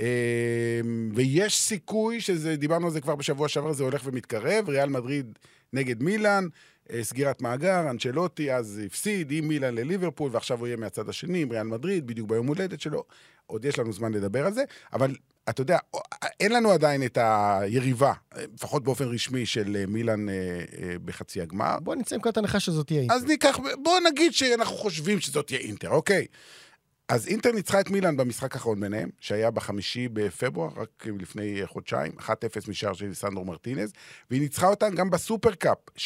Speaker 3: אה, ויש סיכוי שזה, דיברנו על זה כבר בשבוע שעבר, זה הולך ומתקרב, ריאל מדריד נגד מילאן, סגירת מאגר, אנצ'לוטי אז הפסיד עם מילאן לליברפול, ועכשיו הוא יהיה מהצד השני עם ריאל מדריד, בדיוק ביום הולדת שלו. עוד יש לנו זמן לדבר על זה, אבל אתה יודע, אין לנו עדיין את היריבה, אה, לפחות באופן רשמי, של אה, מילאן אה, אה, בחצי הגמר.
Speaker 4: בוא נצא עם נקודת הנחה שזאת תהיה אינטר.
Speaker 3: אז ניקח, בואו נגיד שאנחנו חושבים שזאת תהיה אינטר, אוקיי. אז אינטר ניצחה את מילאן במשחק האחרון ביניהם, שהיה בחמישי בפברואר, רק לפני חודשיים, 1-0 משער של סנדרו מרטינז, והיא ניצחה אותם גם בסופרקאפ, 3-0,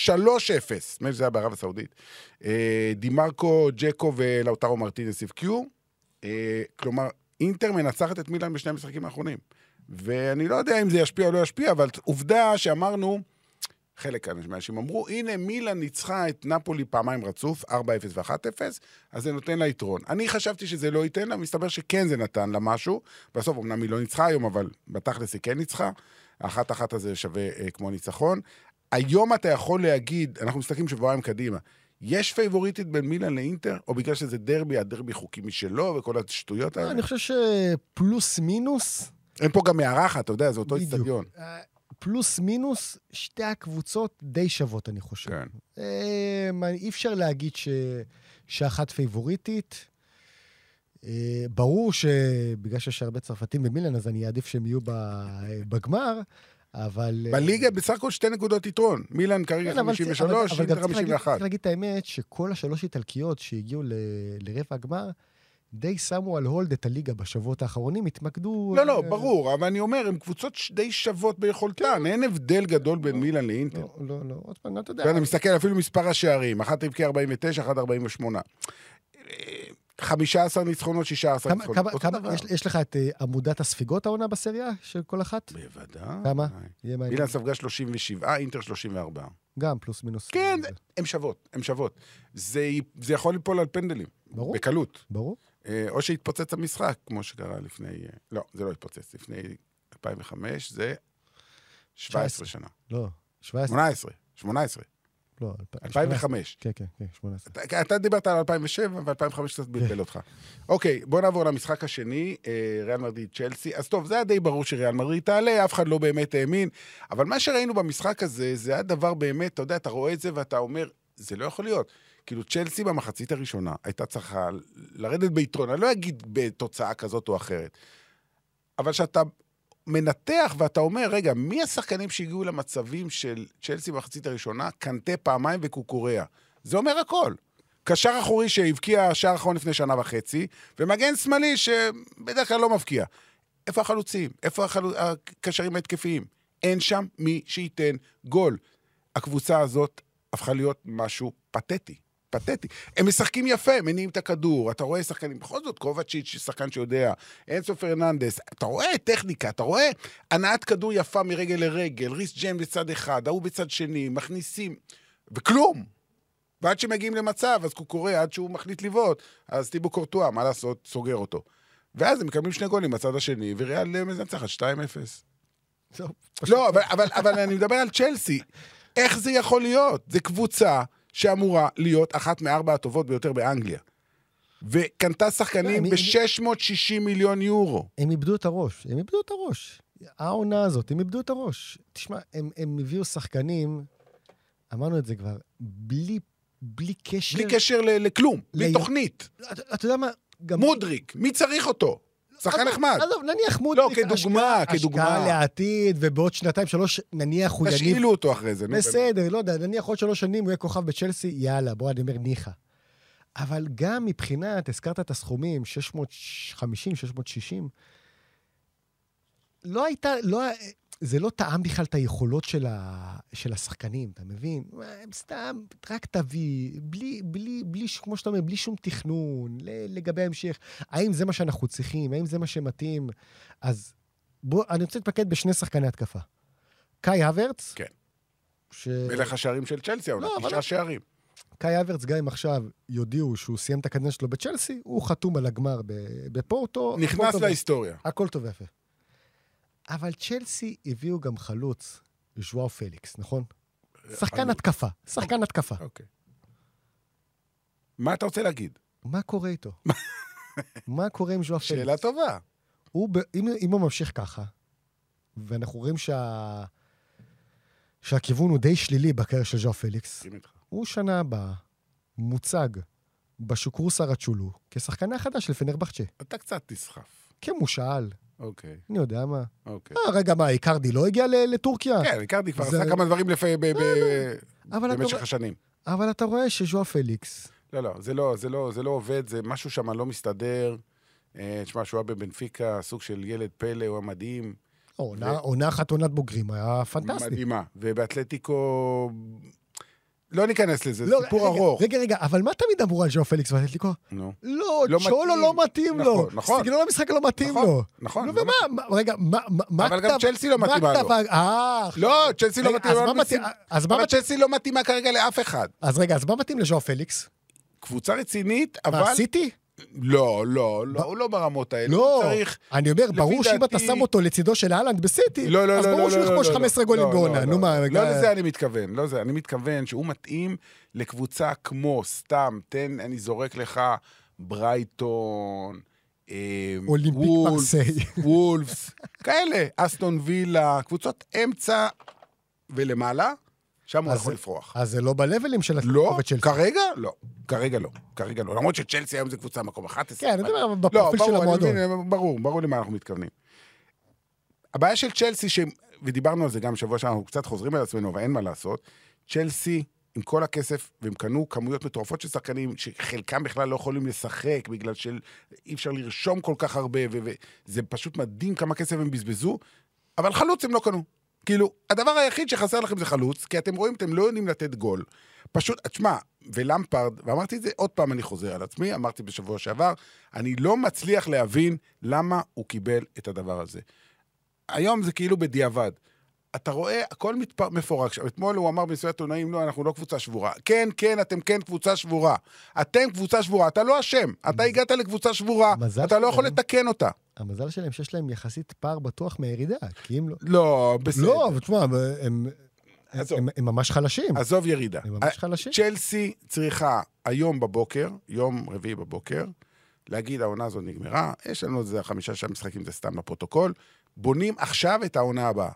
Speaker 3: נדמה שזה היה בערב הסעודית. אה, דימרקו, ג'קו ולאוטרו מרטינז הבקיעו, אה, כלומר, אינטר מנצחת את מילאן בשני המשחקים האחרונים. ואני לא יודע אם זה ישפיע או לא ישפיע, אבל עובדה שאמרנו, חלק מהאנשים אמרו, הנה מילאן ניצחה את נפולי פעמיים רצוף, 4-0 ו-1-0, אז זה נותן לה יתרון. אני חשבתי שזה לא ייתן לה, מסתבר שכן זה נתן לה משהו. בסוף אמנם היא לא ניצחה היום, אבל בתכלס היא כן ניצחה. האחת-אחת הזה שווה אה, כמו ניצחון. היום אתה יכול להגיד, אנחנו מסתכלים שבועיים קדימה, יש פייבוריטית בין מילאן לאינטר, או בגלל שזה דרבי, הדרבי חוקי משלו וכל השטויות האלה?
Speaker 4: אני חושב שפלוס מינוס,
Speaker 3: אין פה גם מארחת, אתה יודע, זה אותו. איצטדיון.
Speaker 4: פלוס מינוס, שתי הקבוצות די שוות, אני חושב.
Speaker 3: כן.
Speaker 4: אה, אי אפשר להגיד ש... שאחת פייבוריטית. אה, ברור שבגלל שיש הרבה צרפתים במילן, אז אני אעדיף שהם יהיו ב... בגמר, אבל... אה,
Speaker 3: בליגה בסך הכל שתי נקודות יתרון. מילאן כרגע
Speaker 4: כן, אבל צריך-
Speaker 3: 53,
Speaker 4: אבל- גם
Speaker 3: אינטר
Speaker 4: צריך להגיד-
Speaker 3: 51.
Speaker 4: את האמת, שכל השלוש איטלקיות שהגיעו ל- לרבע הגמר, די שמו על הולד את הליגה בשבועות האחרונים, התמקדו...
Speaker 3: לא, לא,
Speaker 4: אה,
Speaker 3: ברור, אבל אני אומר, הן קבוצות די שוות ביכולתן, אין הבדל גדול בין מילאן לאינטר.
Speaker 4: לא, לא, לא, עוד פעם, אתה יודע.
Speaker 3: אתה מסתכל אפילו מספר השערים, אחת הבקיעה 49, אחת 48. אה, 15 ניצחונות, 16
Speaker 4: כמה-
Speaker 3: ניצחונות.
Speaker 4: יש- לך את אה, עמודת הספיגות העונה בסריה של כל אחת?
Speaker 3: בוודאי.
Speaker 4: כמה?
Speaker 3: מילאן ספגה 37, אינטר 34.
Speaker 4: גם פלוס מינוס.
Speaker 3: כן. הן שוות, הן שוות. זה יכול ליפול על פנדלים.
Speaker 4: ברור.
Speaker 3: בקלות.
Speaker 4: ברור.
Speaker 3: אה, או שיתפוצץ המשחק, כמו שקרה לפני... אה, לא, זה לא התפוצץ. לפני 2005 זה 17 שנה.
Speaker 4: לא, 17.
Speaker 3: 18, 18.
Speaker 4: לא, אלפ-
Speaker 3: 2005.
Speaker 4: כן, כן, כן, 18.
Speaker 3: אתה- אתה דיברת על 2007, ו-2005 קצת בלבל אותך. אוקיי, בוא נעבור למשחק השני, אה, ריאל מדריד צ'לסי. אז טוב, זה היה די ברור שריאל מדריד תעלה, אף אחד לא באמת האמין. אבל מה שראינו במשחק הזה, זה היה דבר באמת, אתה יודע, אתה רואה את זה ואתה אומר, זה לא יכול להיות. כאילו, צ'לסי במחצית הראשונה הייתה צריכה לרדת ביתרון, אני לא אגיד בתוצאה כזאת או אחרת, אבל שאתה מנתח ואתה אומר, רגע, מי השחקנים שהגיעו למצבים של צ'לסי במחצית הראשונה? קנטה פעמיים וקוקוריאה. זה אומר הכל. קשר אחורי שהבקיע שער אחרון לפני שנה וחצי, ומגן שמאלי שבדרך כלל לא מבקיע. איפה החלוצים? איפה החלו... הקשרים ההתקפיים? אין שם מי שייתן גול. הקבוצה הזאת הפכה להיות משהו פתטי. פתטי. הם משחקים יפה, מניעים את הכדור, אתה רואה שחקנים, בכל זאת, קובצ'יץ', שחקן שיודע, אינסו פרננדס, אתה רואה טכניקה, אתה רואה הנעת כדור יפה מרגל לרגל, ריס ג'ם בצד אחד, ההוא בצד שני, מכניסים, וכלום. ועד שמגיעים למצב, אז קוקורא, עד שהוא מחליט לבעוט, אז טיבו קורטואה, מה לעשות, סוגר אותו. ואז הם מקבלים שני גולים בצד השני, וריאל מנצחת 2-0.
Speaker 4: זהו, פשוט-
Speaker 3: לא, אבל, אבל, אבל אני מדבר על צ'לסי. איך זה יכול להיות? זו קבוצה שאמורה להיות אחת מארבע הטובות ביותר באנגליה. וקנתה שחקנים
Speaker 4: לא, הם-
Speaker 3: ב-660 מיליון יורו.
Speaker 4: הם איבדו את הראש, הם איבדו את הראש. העונה הזאת, הם איבדו את הראש. תשמע, הם, הם הביאו שחקנים, אמרנו את זה כבר, בלי, בלי קשר...
Speaker 3: בלי קשר לכלום, בלי תוכנית.
Speaker 4: אתה, אתה יודע מה? גם...
Speaker 3: מודריק, מי צריך אותו? שחקן נחמד.
Speaker 4: עזוב, נניח מודריק.
Speaker 3: לא, כדוגמה, כדוגמה.
Speaker 4: השקעה לעתיד, ובעוד שנתיים, שלוש, נניח הוא יניב...
Speaker 3: תשאילו אותו אחרי זה, נו.
Speaker 4: בסדר, לא יודע, נניח עוד שלוש שנים הוא יהיה כוכב בצ'לסי, יאללה, בוא, אני אומר ניחא. אבל גם מבחינת, הזכרת את הסכומים, 650, 660, לא הייתה, לא, זה לא טעם בכלל את היכולות של, ה, של השחקנים, אתה מבין? הם סתם, רק תביא, בלי, בלי, בלי, כמו שאתה אומר, בלי שום תכנון לגבי ההמשך. האם זה מה שאנחנו צריכים? האם זה מה שמתאים? אז בוא, אני רוצה להתמקד בשני שחקני התקפה. קאי הוורץ.
Speaker 3: כן.
Speaker 4: ש...
Speaker 3: מלך השערים של צ'לסי,
Speaker 4: לא, אבל-
Speaker 3: תשעה שערים.
Speaker 4: קאי הוורץ, גם אם עכשיו יודיעו שהוא סיים את הקדנציה שלו בצ'לסי, הוא חתום על הגמר בפורטו.
Speaker 3: נכנס. להיסטוריה.
Speaker 4: הכל טוב ויפה. אבל צ'לסי הביאו גם חלוץ, ז'ואר פליקס, נכון? שחקן
Speaker 3: חלוץ.
Speaker 4: התקפה, שחקן התקפה.
Speaker 3: אוקיי. מה אתה רוצה להגיד?
Speaker 4: מה קורה איתו? מה קורה עם ז'ואר פליקס?
Speaker 3: שאלה טובה.
Speaker 4: הוא, ב- אם, אם הוא ממשיך ככה, ואנחנו רואים שה... שהכיוון הוא די שלילי בקריירה של ז'ואר פליקס. הוא שנה הבאה מוצג בשוקרוס הרצ'ולו כשחקנה החדש של פנרבחצ'ה.
Speaker 3: אתה קצת נסחף.
Speaker 4: כמושאל,
Speaker 3: אוקיי,
Speaker 4: אני יודע מה.
Speaker 3: אוקיי.
Speaker 4: אה, רגע, מה, איקרדי לא הגיע לטורקיה?
Speaker 3: כן, הכרתי כבר, עשה כמה דברים
Speaker 4: אתה
Speaker 3: במשך השנים.
Speaker 4: אבל אתה רואה שז'ואר פליקס,
Speaker 3: לא, לא, זה לא, זה לא, זה לא עובד, זה משהו שם לא מסתדר. אה, תשמע, שהוא היה בבנפיקה, סוג של ילד פלא, הוא היה מדהים.
Speaker 4: עונה אחת עונת בוגרים, היה פנטסטי.
Speaker 3: מדהימה. ובאתלטיקו... לא ניכנס לזה, זה
Speaker 4: לא,
Speaker 3: סיפור
Speaker 4: רגע,
Speaker 3: ארוך.
Speaker 4: רגע, רגע, אבל מה תמיד אמרו על ז'ואר פליקס באתלטיקו?
Speaker 3: נו.
Speaker 4: לא,
Speaker 3: לא
Speaker 4: צ'ולו. לא מתאים לו.
Speaker 3: נכון, נכון.
Speaker 4: סגנון המשחק לא מתאים
Speaker 3: נכון,
Speaker 4: לו.
Speaker 3: נכון,
Speaker 4: נו,
Speaker 3: לא
Speaker 4: ומה, מה- רגע, מה- מה- מה
Speaker 3: אבל גם
Speaker 4: כתב-
Speaker 3: צ'לסי לא
Speaker 4: מה
Speaker 3: מתאימה לו.
Speaker 4: כתב אה,
Speaker 3: לא, צ'לסי לא
Speaker 4: רגע,
Speaker 3: מתאים.
Speaker 4: אז
Speaker 3: לא
Speaker 4: מה
Speaker 3: ניסים-
Speaker 4: מתאים- אז מה
Speaker 3: אבל צ'לסי לא מתאימה כרגע לאף אחד.
Speaker 4: אז רגע, אז מה מתאים לז'ואאו פליקס?
Speaker 3: קבוצה רצינית,
Speaker 4: מה,
Speaker 3: אבל...
Speaker 4: סיטי?
Speaker 3: לא, לא, לא, הוא לא ברמות האלה.
Speaker 4: לא,
Speaker 3: הוא צריך...
Speaker 4: אני אומר, ברור שאם אתה שם אותו לצידו של הולאנד בסיטי,
Speaker 3: לא, לא,
Speaker 4: אז
Speaker 3: לא,
Speaker 4: ברור
Speaker 3: לא,
Speaker 4: שהוא יכבוש
Speaker 3: לא,
Speaker 4: 15
Speaker 3: לא,
Speaker 4: גולים
Speaker 3: לא,
Speaker 4: בעונה.
Speaker 3: לא,
Speaker 4: נו
Speaker 3: לא.
Speaker 4: מה,
Speaker 3: לא. לזה אני מתכוון, לא זה. אני מתכוון שהוא מתאים לקבוצה כמו, סתם, תן, אני זורק לך, ברייטון, אה,
Speaker 4: אולימפיק
Speaker 3: וולפס,
Speaker 4: מרסיי.
Speaker 3: וולפס, כאלה, אסטון וילה, קבוצות אמצע ולמעלה, שם הוא יכול לפרוח.
Speaker 4: אז זה לא בלבלים של
Speaker 3: לא,
Speaker 4: וצ'לסי.
Speaker 3: כרגע לא. כרגע לא. כרגע לא. למרות שצ'לסי היום זה קבוצה מקום 11.
Speaker 4: כן, אני מדבר
Speaker 3: לא,
Speaker 4: בפרופיל של המועדון.
Speaker 3: ברור, ברור למה אנחנו מתכוונים. הבעיה של צ'לסי, ש... ודיברנו על זה גם בשבוע שעבר, אנחנו קצת חוזרים על עצמנו, אבל אין מה לעשות. צ'לסי, עם כל הכסף, והם קנו כמויות מטורפות של שחקנים, שחלקם בכלל לא יכולים לשחק, בגלל שאי אפשר לרשום כל כך הרבה, וזה פשוט מדהים כמה כסף הם בזבזו, אבל חלוץ הם לא קנו. כאילו, הדבר היחיד שחסר לכם זה חלוץ, כי אתם רואים, אתם לא יודעים לתת גול. פשוט, תשמע, ולמפרד, ואמרתי את זה עוד פעם, אני חוזר על עצמי, אמרתי בשבוע שעבר, אני לא מצליח להבין למה הוא קיבל את הדבר הזה. היום זה כאילו בדיעבד. אתה רואה, הכל מתפ... מפורק שם. אתמול הוא אמר במסיבת עיתונאים, לא, אנחנו לא קבוצה שבורה. כן, כן, אתם כן קבוצה שבורה. אתם קבוצה שבורה, אתה לא אשם. אתה הגעת לקבוצה שבורה, אתה לא יכול. לתקן אותה.
Speaker 4: המזל שלהם שיש להם יחסית פער בטוח מהירידה, כי אם לא...
Speaker 3: לא, בסדר.
Speaker 4: לא, אבל תשמע, הם...
Speaker 3: עזוב.
Speaker 4: הם, הם ממש חלשים.
Speaker 3: עזוב ירידה.
Speaker 4: הם ממש חלשים.
Speaker 3: צ'לסי צריכה היום בבוקר, יום רביעי בבוקר, להגיד העונה הזאת נגמרה, יש לנו איזה חמישה שעה משחקים, זה סתם לפרוטוקול, בונים עכשיו את העונה הבאה.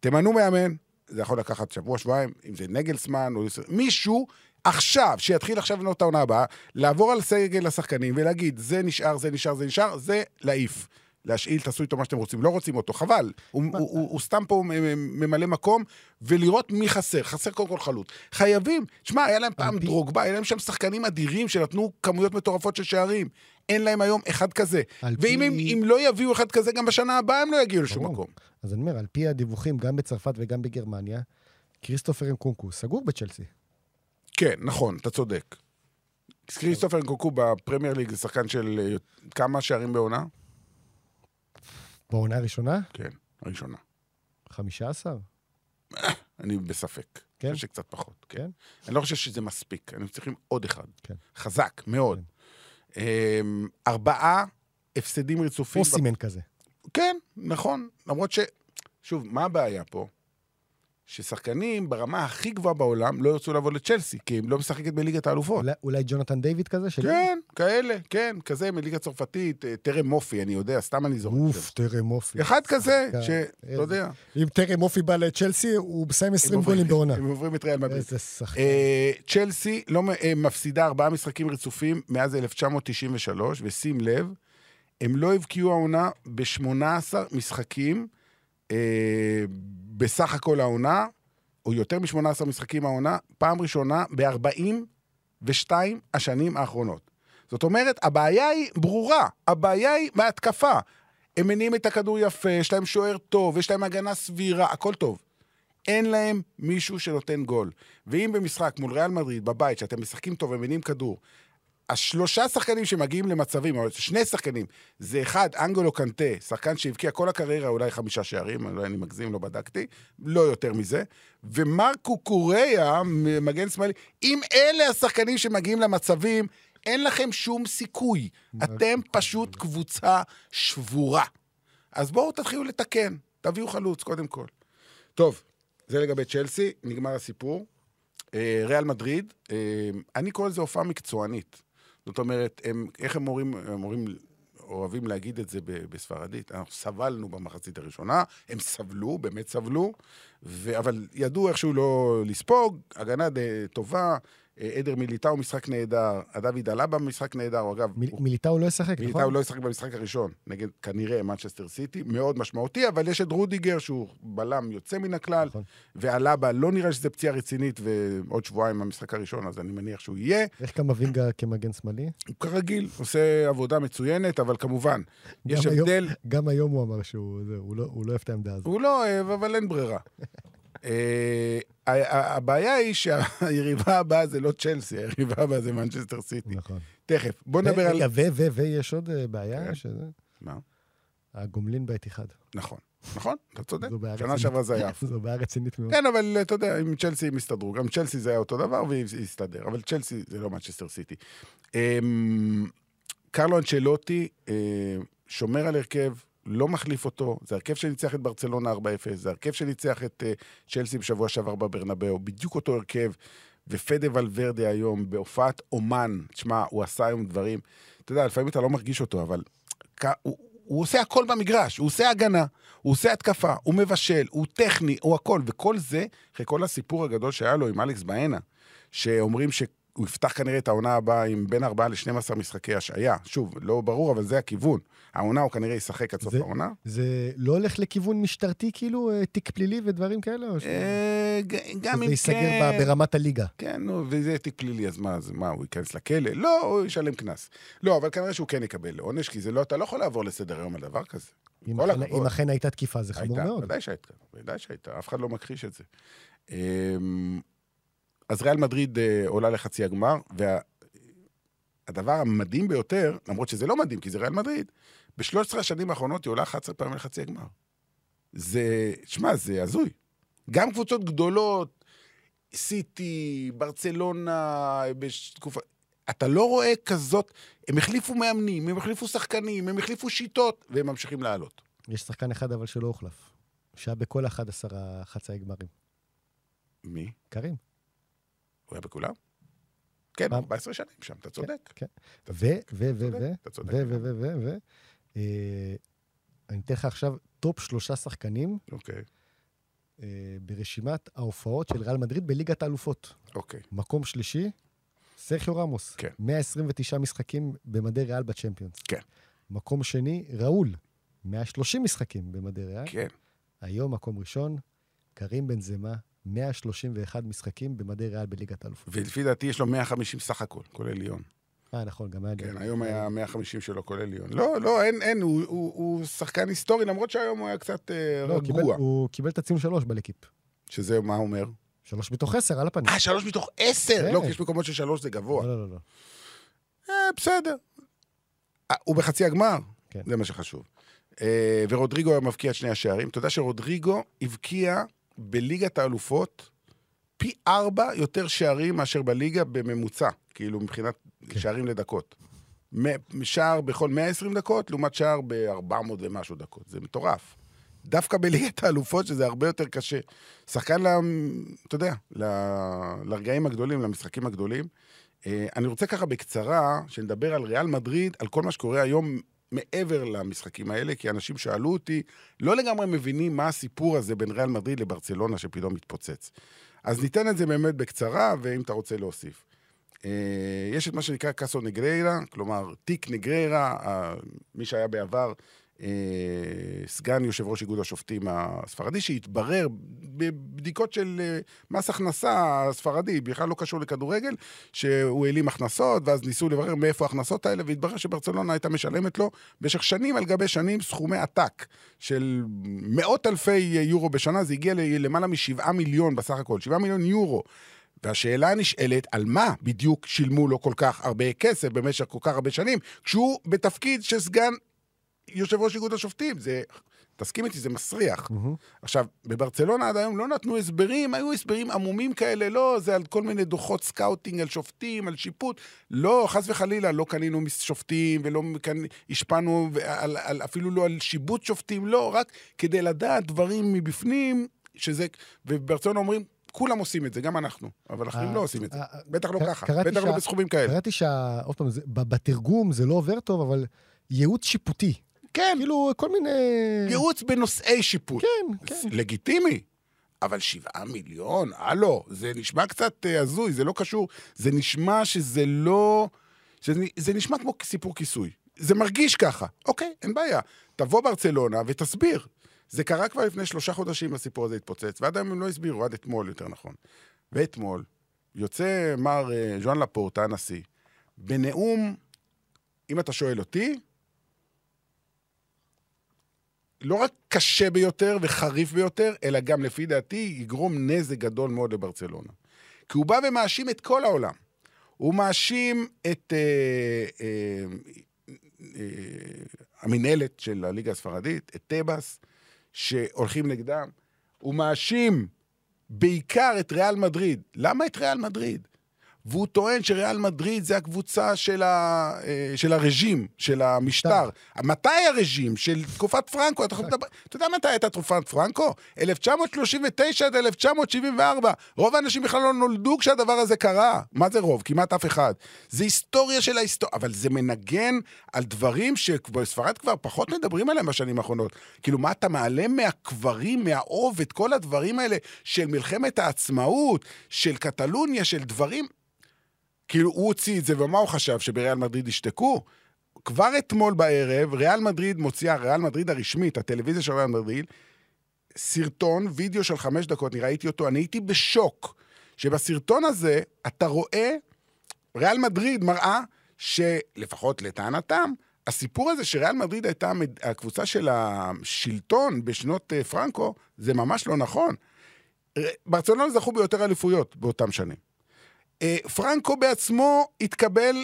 Speaker 3: תמנו מאמן, זה יכול לקחת שבוע, שבועיים, אם זה נגלסמן או מישהו, עכשיו, שיתחיל עכשיו לבנות העונה הבאה, לעבור על סגל השחקנים ולהגיד, זה נשאר, זה נשאר, זה נשאר, זה להעיף. להשאיל, תעשו איתו מה שאתם רוצים. לא רוצים אותו, חבל. הוא, הוא, הוא, הוא סתם פה ממלא מקום, ולראות מי חסר. חסר קודם כל חלוץ. חייבים. שמע, היה להם פעם דרוגבה, היה להם שם שחקנים אדירים שנתנו כמויות מטורפות של שערים. אין להם היום אחד כזה. ואם
Speaker 4: פי-
Speaker 3: הם, אם לא יביאו אחד כזה, גם בשנה הבאה הם לא יגיעו לשום. מקום.
Speaker 4: אז אני אומר, על פי הדיווחים, גם בצרפת וגם בגרמניה, כריסטופר אנקונקו סגור בצ'לסי.
Speaker 3: כן, נכון, אתה צודק. כריסטופר נקוקו בפרמייר ליג זה שחקן של אה, כמה שערים בעונה?
Speaker 4: בעונה הראשונה,
Speaker 3: כן, הראשונה.
Speaker 4: 15.
Speaker 3: אני בספק.
Speaker 4: כן?
Speaker 3: אני חושב שקצת פחות. כן.
Speaker 4: כן?
Speaker 3: אני לא חושב שזה מספיק, אנחנו צריכים עוד אחד.
Speaker 4: כן.
Speaker 3: חזק, מאוד. אמ, ארבעה הפסדים רצופים.
Speaker 4: אוסימן כזה.
Speaker 3: כן, נכון. למרות ש... שוב, מה הבעיה פה? ששחקנים ברמה הכי גבוהה בעולם לא ירצו לבוא לצ'לסי, כי הם לא משחקת בליגת האלופות.
Speaker 4: אולי- אולי ג'ונתן דיוויד כזה? של-
Speaker 3: כן, כאלה, כן, כזה מליגה צרפתית, אה, טרם מופי, אני יודע, סתם אני זורק.
Speaker 4: אוף, טרם מופי.
Speaker 3: אחד כזה. שאתה
Speaker 4: איזה-
Speaker 3: יודע.
Speaker 4: אם טרם מופי בא לצ'לסי, הוא מסיים 20
Speaker 3: הם עוברים-
Speaker 4: גולים בעונה.
Speaker 3: הם עוברים את ריאל מדריד.
Speaker 4: איזה שחקן.
Speaker 3: אה, צ'לסי לא אה, מפסידה ארבעה משחקים רצופים מאז 1993, ושים לב, הם לא הבקיעו העונה ב-18 משחקים אה, בסך הכל העונה, או יותר מ-18 משחקים העונה, פעם ראשונה ב-42 השנים האחרונות. זאת אומרת, הבעיה היא ברורה, הבעיה היא מההתקפה. הם מניעים את הכדור יפה, יש להם שוער טוב, יש להם הגנה סבירה, הכל טוב. אין להם מישהו שנותן גול. ואם במשחק מול ריאל מדריד, בבית, שאתם משחקים טוב ומניעים כדור, השלושה שחקנים שמגיעים למצבים, או שני שחקנים, זה אחד, אנגולו קנטה, שחקן שהבקיע כל הקריירה אולי חמישה שערים, אולי אני מגזים, לא בדקתי, לא יותר מזה, ומרקו קוריאה, מגן שמאלי, אם אלה השחקנים שמגיעים למצבים, אין לכם שום סיכוי. אתם פשוט קבוצה שבורה. אז בואו תתחילו לתקן, תביאו חלוץ, קודם כל. טוב, זה לגבי צ'לסי, נגמר הסיפור. אה, ריאל מדריד, אה, אני קורא לזה הופעה מקצוענית. זאת אומרת, הם, איך הם אומרים, הם אומרים, אוהבים להגיד את זה בספרדית, אנחנו סבלנו במחצית הראשונה, הם סבלו, באמת סבלו, ו, אבל ידעו איכשהו לא לספוג, הגנה די טובה, אה, אדר מיליטאו משחק נהדר, דויד אלאבה משחק נהדר, הוא אגב,
Speaker 4: מיל-
Speaker 3: הוא-
Speaker 4: מיליטאו לא ישחק,
Speaker 3: מיליטאו
Speaker 4: נכון?
Speaker 3: לא ישחק במשחק הראשון, נגד כנראה מנצ'סטר סיטי, מאוד משמעותי, אבל יש את רודיגר שהוא בלם יוצא מן הכלל,
Speaker 4: נכון.
Speaker 3: ועלבה לא נראה שזה פציעה רצינית, ועוד שבועיים המשחק הראשון, אז אני מניח שהוא יהיה.
Speaker 4: איך קמבינגה כמגן שמאלי?
Speaker 3: הוא כרגיל, עושה עבודה מצוינת, אבל כמובן, יש
Speaker 4: גם היום-
Speaker 3: הבדל,
Speaker 4: גם היום הוא אמר שהוא הוא לא- הוא לא אוהב את העמדה הזאת.
Speaker 3: הוא לא אוהב, אבל אין ברירה. אה, הבעיה היא שהיריבה הבאה זה לא צ'לסי, היריבה הבאה זה מנצ'סטר סיטי.
Speaker 4: נכון.
Speaker 3: תכף, בוא נדבר על...
Speaker 4: רגע, ו, ו, ויש עוד אה, בעיה,
Speaker 3: כן.
Speaker 4: שזה...
Speaker 3: מה?
Speaker 4: הגומלין בעת אחד.
Speaker 3: נכון, נכון, אתה צודק. שנה. שעברה זה היה.
Speaker 4: זו בעיה רצינית מאוד.
Speaker 3: כן, אבל אתה יודע, עם צ'לסי הם הסתדרו. גם צ'לסי זה היה אותו דבר והסתדר, אבל צ'לסי זה לא מנצ'סטר סיטי. אמ, קרלו אנצ'לוטי אה, שומר על הרכב, לא מחליף אותו, זה הרכב שניצח את ברצלונה 4-0, זה הרכב שניצח את אה, צ'לסי בשבוע שעבר בברנבאו, בדיוק אותו הרכב, ופדה ולוורדה היום בהופעת אומן, תשמע, הוא עשה היום דברים, אתה יודע, לפעמים אתה לא מרגיש אותו, אבל הוא, הוא עושה הכל במגרש, הוא עושה הגנה, הוא עושה התקפה, הוא מבשל, הוא טכני, הוא הכל, וכל זה, אחרי כל הסיפור הגדול שהיה לו עם אלכס בהנה, שאומרים שהוא יפתח כנראה את העונה הבאה עם בין 4 ל-12 משחקי השעיה. שוב, לא ברור, אבל זה הכיוון. העונה הוא כנראה ישחק עד סוף
Speaker 4: זה-
Speaker 3: העונה.
Speaker 4: זה לא הולך לכיוון משטרתי, כאילו, אה, תיק פלילי ודברים כאלה? או ש-
Speaker 3: אה, גם אם
Speaker 4: ייסגר
Speaker 3: כן...
Speaker 4: ב- ברמת הליגה.
Speaker 3: כן, נו, וזה תיק פלילי, אז מה, אז מה, הוא ייכנס לכלא? לא, הוא ישלם קנס. לא, אבל כנראה שהוא כן יקבל עונש, כי זה לא, אתה לא יכול לעבור לסדר היום על דבר כזה.
Speaker 4: אם אכן-
Speaker 3: הכבוד.
Speaker 4: אם אכן הייתה תקיפה, זה חמור מאוד.
Speaker 3: ודאי שהייתה, ודאי שהייתה, אף אחד לא מכחיש את זה. אז ריאל מדריד אה, עולה לחצי הגמר, והדבר המדהים ביותר, למרות שזה לא מדהים, כי זה ריאל מדריד, ב-13 השנים האחרונות היא עולה 11 פעמים לחצי הגמר. זה, שמע, זה הזוי. גם קבוצות גדולות, סיטי, ברצלונה, בתקופה... אתה לא רואה כזאת, הם החליפו מאמנים, הם החליפו שחקנים, הם החליפו שיטות, והם ממשיכים לעלות.
Speaker 4: יש שחקן אחד אבל שלא הוחלף. שהיה בכל 11 החצאי גמרים.
Speaker 3: מי?
Speaker 4: קרים.
Speaker 3: הוא היה בכולם? כן,
Speaker 4: פעם.
Speaker 3: 14 שנים שם, אתה צודק.
Speaker 4: ו, ו, ו, ו, ו, ו. ו, ו, ו, אני אתן לך עכשיו טופ שלושה שחקנים
Speaker 3: אוקיי,
Speaker 4: אה, ברשימת ההופעות של ריאל מדריד בליגת האלופות.
Speaker 3: אוקיי.
Speaker 4: מקום שלישי, סרחיו רמוס.
Speaker 3: כן.
Speaker 4: 129 משחקים במדי ריאל בצ'מפיונס.
Speaker 3: כן.
Speaker 4: מקום שני, ראול. 130 משחקים במדי ריאל.
Speaker 3: כן.
Speaker 4: היום מקום ראשון, קרים בן זמה, 131 משחקים במדי ריאל בליגת האלופות.
Speaker 3: ולפי דעתי יש לו 150 סך הכל, כולל ליון.
Speaker 4: אה, נכון, גם היה.
Speaker 3: כן, היום היה 150 שלו, כולל ליון. לא, לא, אין, אין, הוא, הוא, הוא שחקן היסטורי, למרות שהיום הוא היה קצת אה,
Speaker 4: לא, הוא קיבל-
Speaker 3: רגוע.
Speaker 4: הוא קיבל את הציון שלוש בלקיפ.
Speaker 3: שזה מה אומר?
Speaker 4: שלוש מתוך עשר, על הפנים.
Speaker 3: אה, שלוש מתוך עשר!
Speaker 4: כן.
Speaker 3: לא, כי יש מקומות ששלוש זה גבוה.
Speaker 4: לא, לא, לא.
Speaker 3: אה, בסדר. אה, הוא בחצי הגמר,
Speaker 4: כן.
Speaker 3: זה מה שחשוב. אה, ורודריגו היה מבקיע את שני השערים. אתה יודע שרודריגו הבקיע בליגת האלופות פי ארבע יותר שערים מאשר בליגה בממוצע, כאילו מבחינת
Speaker 4: כן.
Speaker 3: שערים לדקות. שער בכל 120 דקות, לעומת שער ב-400 ומשהו דקות. זה מטורף. דווקא בליגת האלופות, שזה הרבה יותר קשה. שחקן, ל... אתה יודע, ל... לרגעים הגדולים, למשחקים הגדולים. אה, אני רוצה ככה בקצרה, שנדבר על ריאל מדריד, על כל מה שקורה היום מעבר למשחקים האלה, כי אנשים שאלו אותי, לא לגמרי מבינים מה הסיפור הזה בין ריאל מדריד לברצלונה שפתאום מתפוצץ. אז ניתן את זה באמת בקצרה, ואם אתה רוצה להוסיף. אה, יש את מה שנקרא קאסו נגריירה, כלומר, תיק נגריירה, מי שהיה בעבר סגן יושב ראש איגוד השופטים הספרדי, שהתברר בבדיקות של אה, מס הכנסה הספרדי, בכלל לא קשור לכדורגל, שהוא העלים הכנסות, ואז ניסו לברר מאיפה ההכנסות האלה, והתברר שברצלונה הייתה משלמת לו במשך שנים על גבי שנים סכומי עתק של מאות אלפי יורו בשנה, זה הגיע ללמעלה משבעה מיליון בסך הכל, שבעה מיליון יורו. והשאלה הנשאלת, על מה בדיוק שילמו לו כל כך הרבה כסף במשך כל כך הרבה שנים, כשהוא בתפקיד של סגן יושב ראש איגוד השופטים. זה, תסכים איתי, זה מסריח.
Speaker 4: מהמם.
Speaker 3: עכשיו, בברצלונה עד היום לא נתנו הסברים, היו הסברים עמומים כאלה, לא, זה על כל מיני דוחות סקאוטינג על שופטים, על שיפוט. לא, חס וחלילה, לא קנינו שופטים ולא קנ- השפענו על, על, אפילו לא על שיבוץ שופטים, לא, רק כדי לדעת דברים מבפנים, שזה, ובברצלונה אומרים, כולם עושים את זה, גם אנחנו, אבל אחרים
Speaker 4: אה,
Speaker 3: לא עושים את זה.
Speaker 4: אה,
Speaker 3: בטח לא ככה, בטח לא בסכומים כאלה.
Speaker 4: קראתי שה... עוד פעם, בתרגום זה לא עובר טוב, אבל ייעוץ שיפוטי.
Speaker 3: כן,
Speaker 4: כאילו, כל מיני...
Speaker 3: ייעוץ בנושאי שיפוט.
Speaker 4: כן, כן.
Speaker 3: לגיטימי. אבל שבעה מיליון, הלו, זה נשמע קצת אה, הזוי, זה לא קשור. זה נשמע שזה לא... שזה, זה נשמע כמו סיפור כיסוי. זה מרגיש ככה. אוקיי, אין בעיה. תבוא ברצלונה ותסביר. זה קרה כבר לפני שלושה חודשים, הסיפור הזה התפוצץ, ועד היום הם לא הסבירו, עד אתמול יותר נכון. ואתמול יוצא מר אה, ז'ואן לפורטה, הנשיא, בנאום, אם אתה שואל אותי, לא רק קשה ביותר וחריף ביותר, אלא גם לפי דעתי יגרום נזק גדול מאוד לברצלונה. כי הוא בא ומאשים את כל העולם. הוא מאשים את אה, אה, אה, המינהלת של הליגה הספרדית, את טבעס, שהולכים נגדם. הוא מאשים בעיקר את ריאל מדריד. למה את ריאל מדריד? והוא טוען שריאל מדריד זה הקבוצה של, ה, אה, של הרג'ים, של המשטר. מתי הרג'ים? של תקופת פרנקו. אתה, לדבר, אתה יודע מתי הייתה תקופת פרנקו? 1939 עד 1974. רוב האנשים בכלל לא נולדו כשהדבר הזה קרה. מה זה רוב? כמעט אף אחד. זה היסטוריה של ההיסטוריה, אבל זה מנגן על דברים שבספרד כבר פחות מדברים עליהם בשנים האחרונות. כאילו, מה אתה מעלה מהקברים, מהאוב, את כל הדברים האלה של מלחמת העצמאות, של קטלוניה, של דברים... כאילו, הוא הוציא את זה, ומה הוא חשב, שבריאל מדריד ישתקו? כבר אתמול בערב, ריאל מדריד מוציאה, ריאל מדריד הרשמית, הטלוויזיה של ריאל מדריד, סרטון, וידאו של חמש דקות, אני ראיתי אותו, אני הייתי בשוק, שבסרטון הזה אתה רואה, ריאל מדריד מראה שלפחות לטענתם, הסיפור הזה שריאל מדריד הייתה הקבוצה של השלטון בשנות אה, פרנקו, זה ממש לא נכון. ברצלונה זכו ביותר אליפויות באותם שנים. אה, פרנקו בעצמו התקבל.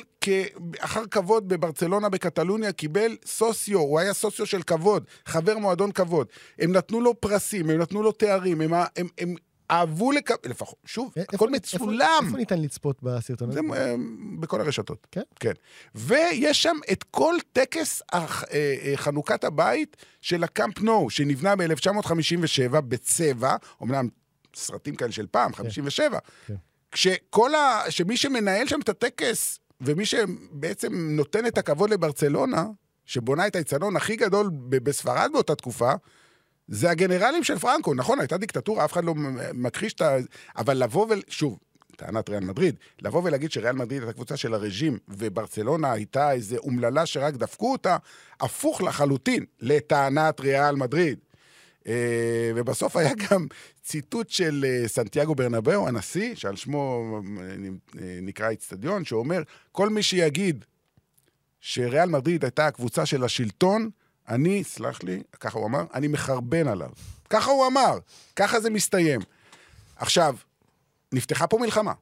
Speaker 3: אחר כבוד בברצלונה בקטלוניה, קיבל סוציו, הוא היה סוציו של כבוד, חבר מועדון כבוד. הם נתנו לו פרסים, הם נתנו לו תארים, הם, הם, הם אהבו לקבל, לפחות, שוב,
Speaker 4: איפה-
Speaker 3: הכל
Speaker 4: איפה-
Speaker 3: מצולם.
Speaker 4: איפה ניתן לצפות בסרטון הזה?
Speaker 3: זה אה, בכל הרשתות.
Speaker 4: כן?
Speaker 3: כן. ויש שם את כל טקס הח- אה, חנוכת הבית של הקאמפ נו, שנבנה ב-1957 בצבע, אמנם סרטים כאלה של פעם, 57.
Speaker 4: כן.
Speaker 3: כשכל ה... שמי שמנהל שם את הטקס, ומי שבעצם נותן את הכבוד לברצלונה, שבונה את האיצטדיון הכי גדול בספרד באותה תקופה, זה הגנרלים של פרנקו. נכון, הייתה דיקטטורה, אף אחד לא מכחיש את ה... אבל לבוא ול... שוב, טענת ריאל מדריד, לבוא ולהגיד שריאל מדריד הייתה קבוצה של הרג'ים, וברצלונה הייתה איזה אומללה שרק דפקו אותה, הפוך לחלוטין לטענת ריאל מדריד. אה, ובסוף היה גם ציטוט של אה, סנטיאגו ברנבאו, הנשיא, שעל שמו אה, נקרא איצטדיון, שאומר, כל מי שיגיד שריאל מדריד הייתה הקבוצה של השלטון, אני, סלח לי, ככה הוא אמר, אני מחרבן עליו. ככה הוא אמר, ככה זה מסתיים. עכשיו, נפתחה פה מלחמה.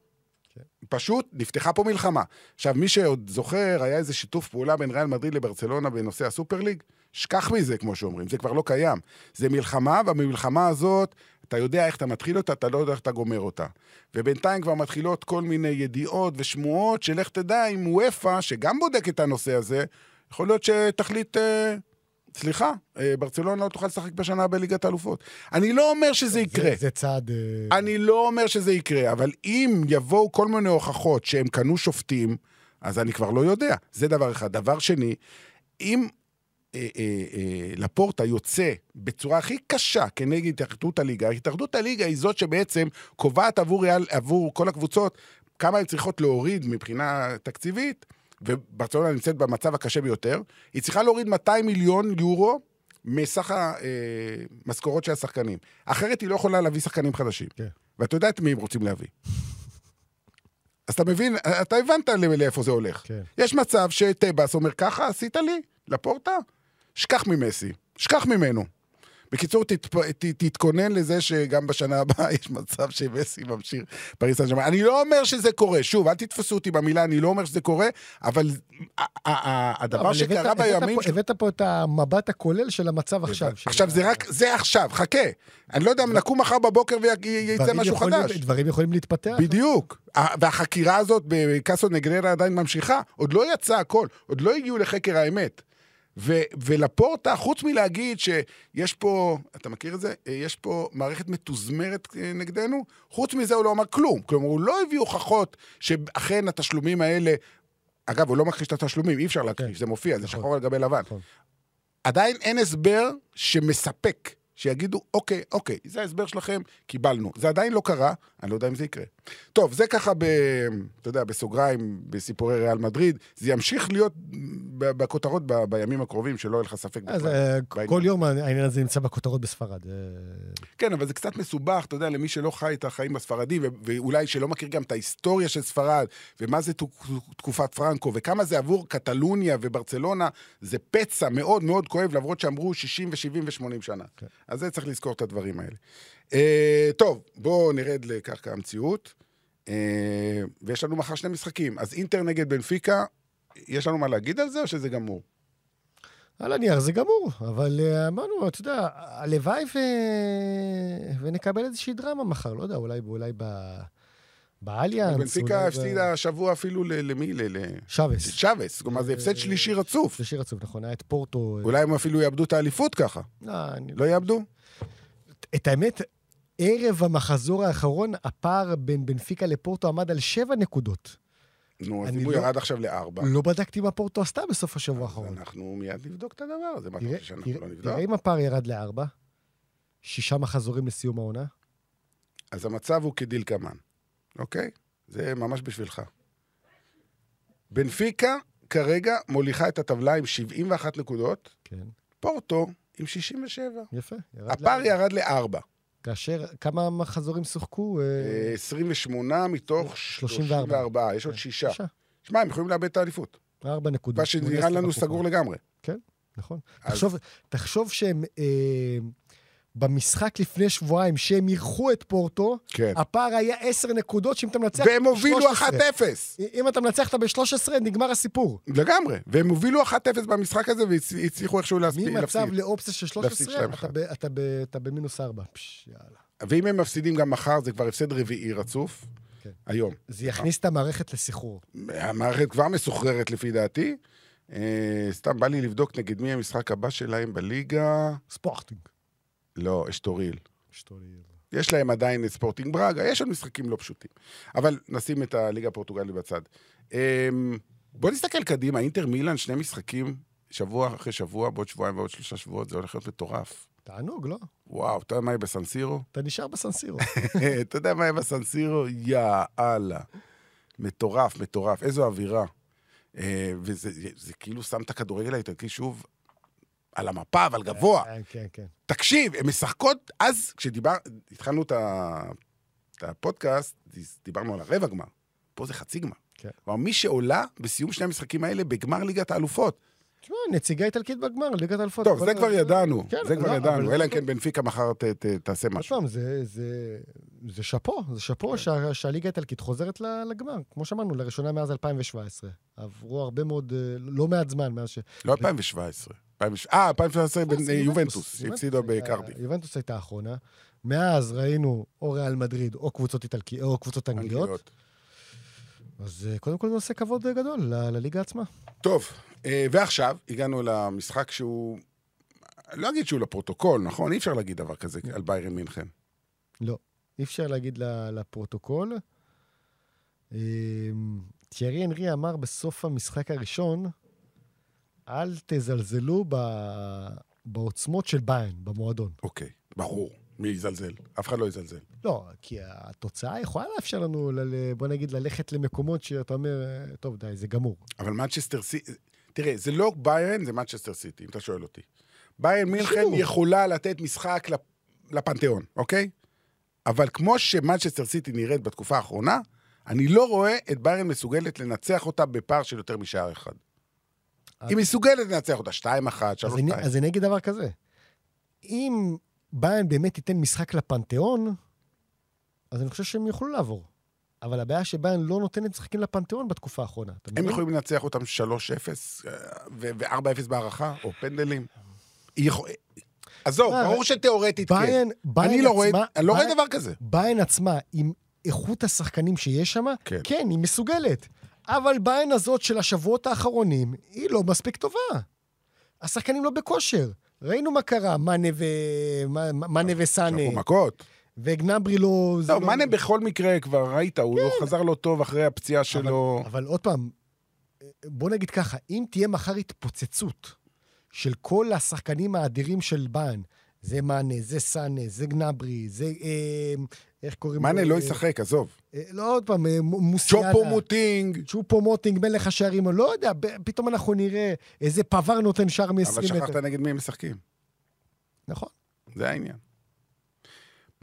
Speaker 3: פשוט נפתחה פה מלחמה. עכשיו, מי שעוד זוכר, היה איזה שיתוף פעולה בין ריאל מדריד לברצלונה בנושא הסופר ליג, שכח מזה, כמו שאומרים, זה כבר לא קיים. זה מלחמה, ובמלחמה הזאת, אתה יודע איך אתה מתחיל אותה, אתה לא יודע איך אתה גומר אותה. ובינתיים כבר מתחילות כל מיני ידיעות ושמועות של איך תדע אם וופא, שגם בודק את הנושא הזה, יכול להיות שתחליט... אה, סליחה, אה, ברצלונה לא תוכל לשחק בשנה בליגת האלופות. אני לא אומר שזה יקרה.
Speaker 4: זה, זה צעד... אה,
Speaker 3: אני לא אומר שזה יקרה, אבל אם יבואו כל מיני הוכחות שהם קנו שופטים, אז אני כבר לא יודע. זה דבר אחד. דבר שני, אם אה, אה, אה, לפורטה יוצא בצורה הכי קשה כנגד התאחדות הליגה, התאחדות הליגה היא זאת שבעצם קובעת עבור, ריאל, עבור כל הקבוצות כמה הן צריכות להוריד מבחינה תקציבית, וברצלונה נמצאת במצב הקשה ביותר, היא צריכה להוריד 200 מיליון יורו מסך המשכורות של השחקנים. אחרת היא לא יכולה להביא שחקנים חדשים.
Speaker 4: כן.
Speaker 3: ואתה יודע את מי הם רוצים להביא. אז אתה מבין, אתה הבנת לאיפה זה הולך.
Speaker 4: כן.
Speaker 3: יש מצב שטבעס אומר, ככה עשית לי? לפורטה? שכח ממסי, שכח ממנו. בקיצור, תת, ת, תתכונן לזה שגם בשנה הבאה יש מצב שמסי ממשיך פריס סן ג'רמן. אני לא אומר שזה קורה, שוב, אל תתפסו אותי במילה, אני לא אומר שזה קורה, אבל הדבר
Speaker 4: אבל
Speaker 3: שקרה
Speaker 4: הבאת- הבאת
Speaker 3: בימים...
Speaker 4: פה- הבאת פה את המבט הכולל של המצב עכשיו. של
Speaker 3: עכשיו, זה רק, זה עכשיו, חכה. אני לא יודע אם נקום מחר בבוקר ויצא
Speaker 4: דברים
Speaker 3: משהו
Speaker 4: יכולים-
Speaker 3: חדש.
Speaker 4: דברים יכולים להתפתח.
Speaker 3: בדיוק. והחקירה הזאת בקאסו נגררה עדיין ממשיכה. עוד לא יצא הכל, עוד לא הגיעו לחקר האמת. ו- ולפורטה, חוץ מלהגיד שיש פה, אתה מכיר את זה? יש פה מערכת מתוזמרת אה, נגדנו, חוץ מזה הוא לא אמר כלום. כלומר, הוא לא הביא הוכחות שאכן התשלומים האלה... אגב, הוא לא מכחיש את התשלומים, אי אפשר להכחיש, זה מופיע, זה
Speaker 4: נכון.
Speaker 3: שחור על גבי לבן.
Speaker 4: נכון.
Speaker 3: עדיין אין הסבר שמספק, שיגידו, אוקיי, אוקיי, זה ההסבר שלכם, קיבלנו. זה עדיין לא קרה, אני לא יודע אם זה יקרה. טוב, זה ככה, ב, אתה יודע, בסוגריים, בסיפורי ריאל מדריד, זה ימשיך להיות בכותרות ב, בימים הקרובים, שלא יהיה לך ספק
Speaker 4: אז
Speaker 3: בכלל.
Speaker 4: אה,
Speaker 3: בעניין.
Speaker 4: כל יום העניין הזה נמצא בכותרות בספרד. אה,
Speaker 3: כן, אבל זה קצת מסובך, אתה יודע, למי שלא חי את החיים הספרדים, ואולי שלא מכיר גם את ההיסטוריה של ספרד, ומה זה תק- תקופת פרנקו, וכמה זה עבור קטלוניה וברצלונה, זה פצע מאוד מאוד כואב, למרות שאמרו 60 ו-70 ו-80 שנה.
Speaker 4: כן.
Speaker 3: אז זה צריך לזכור את הדברים האלה. אה, טוב, בואו נרד לקרקע המציאות. אה, ויש לנו מחר שני משחקים. אז אינטר נגד בנפיקה, יש לנו מה להגיד על זה, או שזה גמור?
Speaker 4: על הנייר זה גמור, אבל אה, אמרנו, אתה יודע, הלוואי ו... ונקבל איזושהי דרמה מחר, לא יודע, אולי, אולי ב... באליאנס.
Speaker 3: בנפיקה הפסידה השבוע אפילו למי? ל- ל-
Speaker 4: שבס.
Speaker 3: שבס, כלומר זה הפסד שלישי רצוף.
Speaker 4: שלישי רצוף, נכון, היה את פורטו.
Speaker 3: אולי הם אפילו יאבדו את האליפות ככה.
Speaker 4: לא, אני...
Speaker 3: לא יאבדו?
Speaker 4: את האמת, ערב המחזור האחרון, הפער בין בנפיקה לפורטו עמד על שבע נקודות.
Speaker 3: נו, אז אם הוא
Speaker 4: לא-
Speaker 3: ירד עכשיו לארבע,
Speaker 4: לא בדקתי מה פורטו עשתה בסוף השבוע האחרון.
Speaker 3: אנחנו מיד נבדוק את הדבר הזה. מה אתה רוצה שאנחנו לא נבדוק?
Speaker 4: תראה אם הפער ירד לארבע, שישה מחזורים לסיום העונה.
Speaker 3: אז המצב הוא כדלקמן, אוקיי? זה ממש בשבילך. בנפיקה כרגע מוליכה את הטבלה עם 71 נקודות,
Speaker 4: כן,
Speaker 3: פורטו עם 67.
Speaker 4: יפה. ירד
Speaker 3: הפער
Speaker 4: לארבע.
Speaker 3: ירד לארבע.
Speaker 4: כאשר, כמה מחזורים שוחקו? אה,
Speaker 3: אה, 28 מתוך
Speaker 4: 34.
Speaker 3: 34, יש עוד
Speaker 4: כן,
Speaker 3: שישה. שמע, הם יכולים לאבד את האליפות.
Speaker 4: ארבע נקודות.
Speaker 3: מה שנראה
Speaker 4: 18
Speaker 3: לנו. סגור לגמרי.
Speaker 4: נכון.
Speaker 3: אז-
Speaker 4: תחשוב, תחשוב שהם, אה, במשחק לפני שבועיים, שהם אירחו את פורטו,
Speaker 3: כן.
Speaker 4: הפער היה עשר נקודות, שאם אתה מנצח...
Speaker 3: והם הובילו
Speaker 4: 13.
Speaker 3: 1-0.
Speaker 4: אם אתה מנצח אותה ב-13, נגמר הסיפור.
Speaker 3: לגמרי. והם הובילו 1-0 במשחק הזה והצליחו איכשהו להספיק-
Speaker 4: ממצב
Speaker 3: להפסיד.
Speaker 4: לאופציה של
Speaker 3: להפסיד
Speaker 4: 13,
Speaker 3: שתיים
Speaker 4: אתה ב- אתה ב- אתה במינוס 4. פש, יאללה.
Speaker 3: ואם הם מפסידים גם מחר, זה כבר הפסד רביעי רצוף.
Speaker 4: כן.
Speaker 3: היום.
Speaker 4: זה יכניס את המערכת לסחרור.
Speaker 3: המערכת כבר מסוחררת לפי דעתי. אה, סתם בא לי לבדוק נגד מי המשחק הבא שלהם בליגה.
Speaker 4: ספורטינג.
Speaker 3: לא, אשטוריל.
Speaker 4: שטולי.
Speaker 3: יש להם עדיין את ספורטינג ברגה, יש עוד משחקים לא פשוטים. אבל נשים את הליגה הפורטוגלית בצד. אמ, בוא נסתכל קדימה, אינטר מילאן, שני משחקים, שבוע אחרי שבוע, בעוד שבועיים ועוד שלושה שבועות, זה הולך להיות מטורף.
Speaker 4: תענוג, לא?
Speaker 3: וואו, אתה יודע מה יהיה בסנסירו?
Speaker 4: אתה נשאר בסנסירו.
Speaker 3: אתה יודע מה יהיה בסנסירו? יאללה. מטורף, מטורף. איזו אווירה. אה, וזה זה, זה כאילו שם את הכדורגל האיטלקי שוב על המפה, אבל גבוה.
Speaker 4: כן, כן, כן.
Speaker 3: תקשיב, הן משחקות, אז כשדיבר, התחלנו את, הפודקאסט, דיברנו על הרבע גמר. פה זה חצי גמר.
Speaker 4: כן.
Speaker 3: כלומר, מי שעולה בסיום שני המשחקים האלה בגמר ליגת האלופות.
Speaker 4: תשמע, נציגה איטלקית בגמר, ליגת אלפות.
Speaker 3: טוב, זה כבר ידענו,
Speaker 4: כן,
Speaker 3: זה כבר
Speaker 4: לא,
Speaker 3: ידענו, אלא אם כן בנפיקה מחר ת- ת- תעשה
Speaker 4: עוד
Speaker 3: משהו.
Speaker 4: פעם, זה- זה- זה שאפו, זה שאפו שה- שהליגה האיטלקית חוזרת לגמר. כמו שאמרנו, לראשונה מאז 2017. עברו הרבה מאוד, אה, לא מעט זמן מאז ש...
Speaker 3: לא 2017. 2000 אה, 2017 בין
Speaker 4: זה
Speaker 3: אה,
Speaker 4: יובנטוס,
Speaker 3: יובנטוס,
Speaker 4: הייתה-
Speaker 3: בקרדיף.
Speaker 4: יובנטוס הייתה האחרונה. מאז ראינו או ריאל מדריד או קבוצות איטלקיות, או קבוצות אנגליות. אז אה, קודם כל זה עושה כבוד גדול לליגה עצמה.
Speaker 3: טוב, אה, ועכשיו הגענו למשחק שהוא... לא אגיד שהוא לפרוטוקול, נכון? אי אפשר להגיד דבר כזה על ביירן מינכן.
Speaker 4: לא, אי אפשר להגיד לפרוטוקול. תיארי אנרי אמר בסוף המשחק הראשון, אל תזלזלו ב- בעוצמות של ביין, במועדון.
Speaker 3: אוקיי, ברור. מי יזלזל? אף אחד לא יזלזל.
Speaker 4: לא, כי התוצאה יכולה לאפשר לנו, ל- בוא נגיד, ללכת למקומות שאתה אומר, טוב, די, זה גמור.
Speaker 3: אבל מנצ'סטר סיטי... תראה, זה לא ביירן, זה מנצ'סטר סיטי, אם אתה שואל אותי. ביירן מינכן. יכולה לתת משחק לפ- לפנתיאון, אוקיי? אבל כמו שמנצ'סטר סיטי נראית בתקופה האחרונה, אני לא רואה את ביירן מסוגלת לנצח אותה בפער של יותר משער אחד. היא מסוגלת לנצח אותה 2-1, 3-2.
Speaker 4: אז אני אגיד דבר כזה, אם ביין באמת תיתן משחק לפנתיאון, אז אני חושב שהם יוכלו לעבור. אבל הבעיה שביין לא נותנת משחקים לפנתיאון בתקופה האחרונה.
Speaker 3: הם? יכולים לנצח אותם 3-0 אה, ו-4-0 בהערכה, או פנדלים. עזוב,
Speaker 4: מה,
Speaker 3: ברור שתיאורטית כן. אני לא רואה, לא דבר כזה.
Speaker 4: ביין עצמה, עם איכות השחקנים שיש שם,
Speaker 3: כן.
Speaker 4: כן, היא מסוגלת. אבל ביין הזאת של השבועות האחרונים, היא לא מספיק טובה. השחקנים לא בכושר. ראינו מה קרה, מאנה ו... מה- מאנה וסאנה,
Speaker 3: שלחו מכות.
Speaker 4: וגנברי לא...
Speaker 3: טוב,
Speaker 4: לא-
Speaker 3: מאנה בכל מקרה כבר ראית, הוא לא חזר לו טוב אחרי הפציעה שלו.
Speaker 4: אבל עוד פעם, בוא נגיד ככה, אם תהיה מחר התפוצצות של כל השחקנים האדירים של ביין, זה מאנה, זה סאנה, זה גנברי, זה... אה, איך קוראים לו?
Speaker 3: מאנה לא
Speaker 4: אה,
Speaker 3: ישחק, עזוב.
Speaker 4: אה, לא עוד פעם, אה, מו- מוסיאלה.
Speaker 3: צ'ופו מוטינג.
Speaker 4: צ'ופו מוטינג, מלך השערים, לא יודע, פתאום אנחנו נראה איזה פבאר נותן שער מ-20 מטר. אבל שכחת.
Speaker 3: נגד מי הם משחקים.
Speaker 4: נכון.
Speaker 3: זה העניין.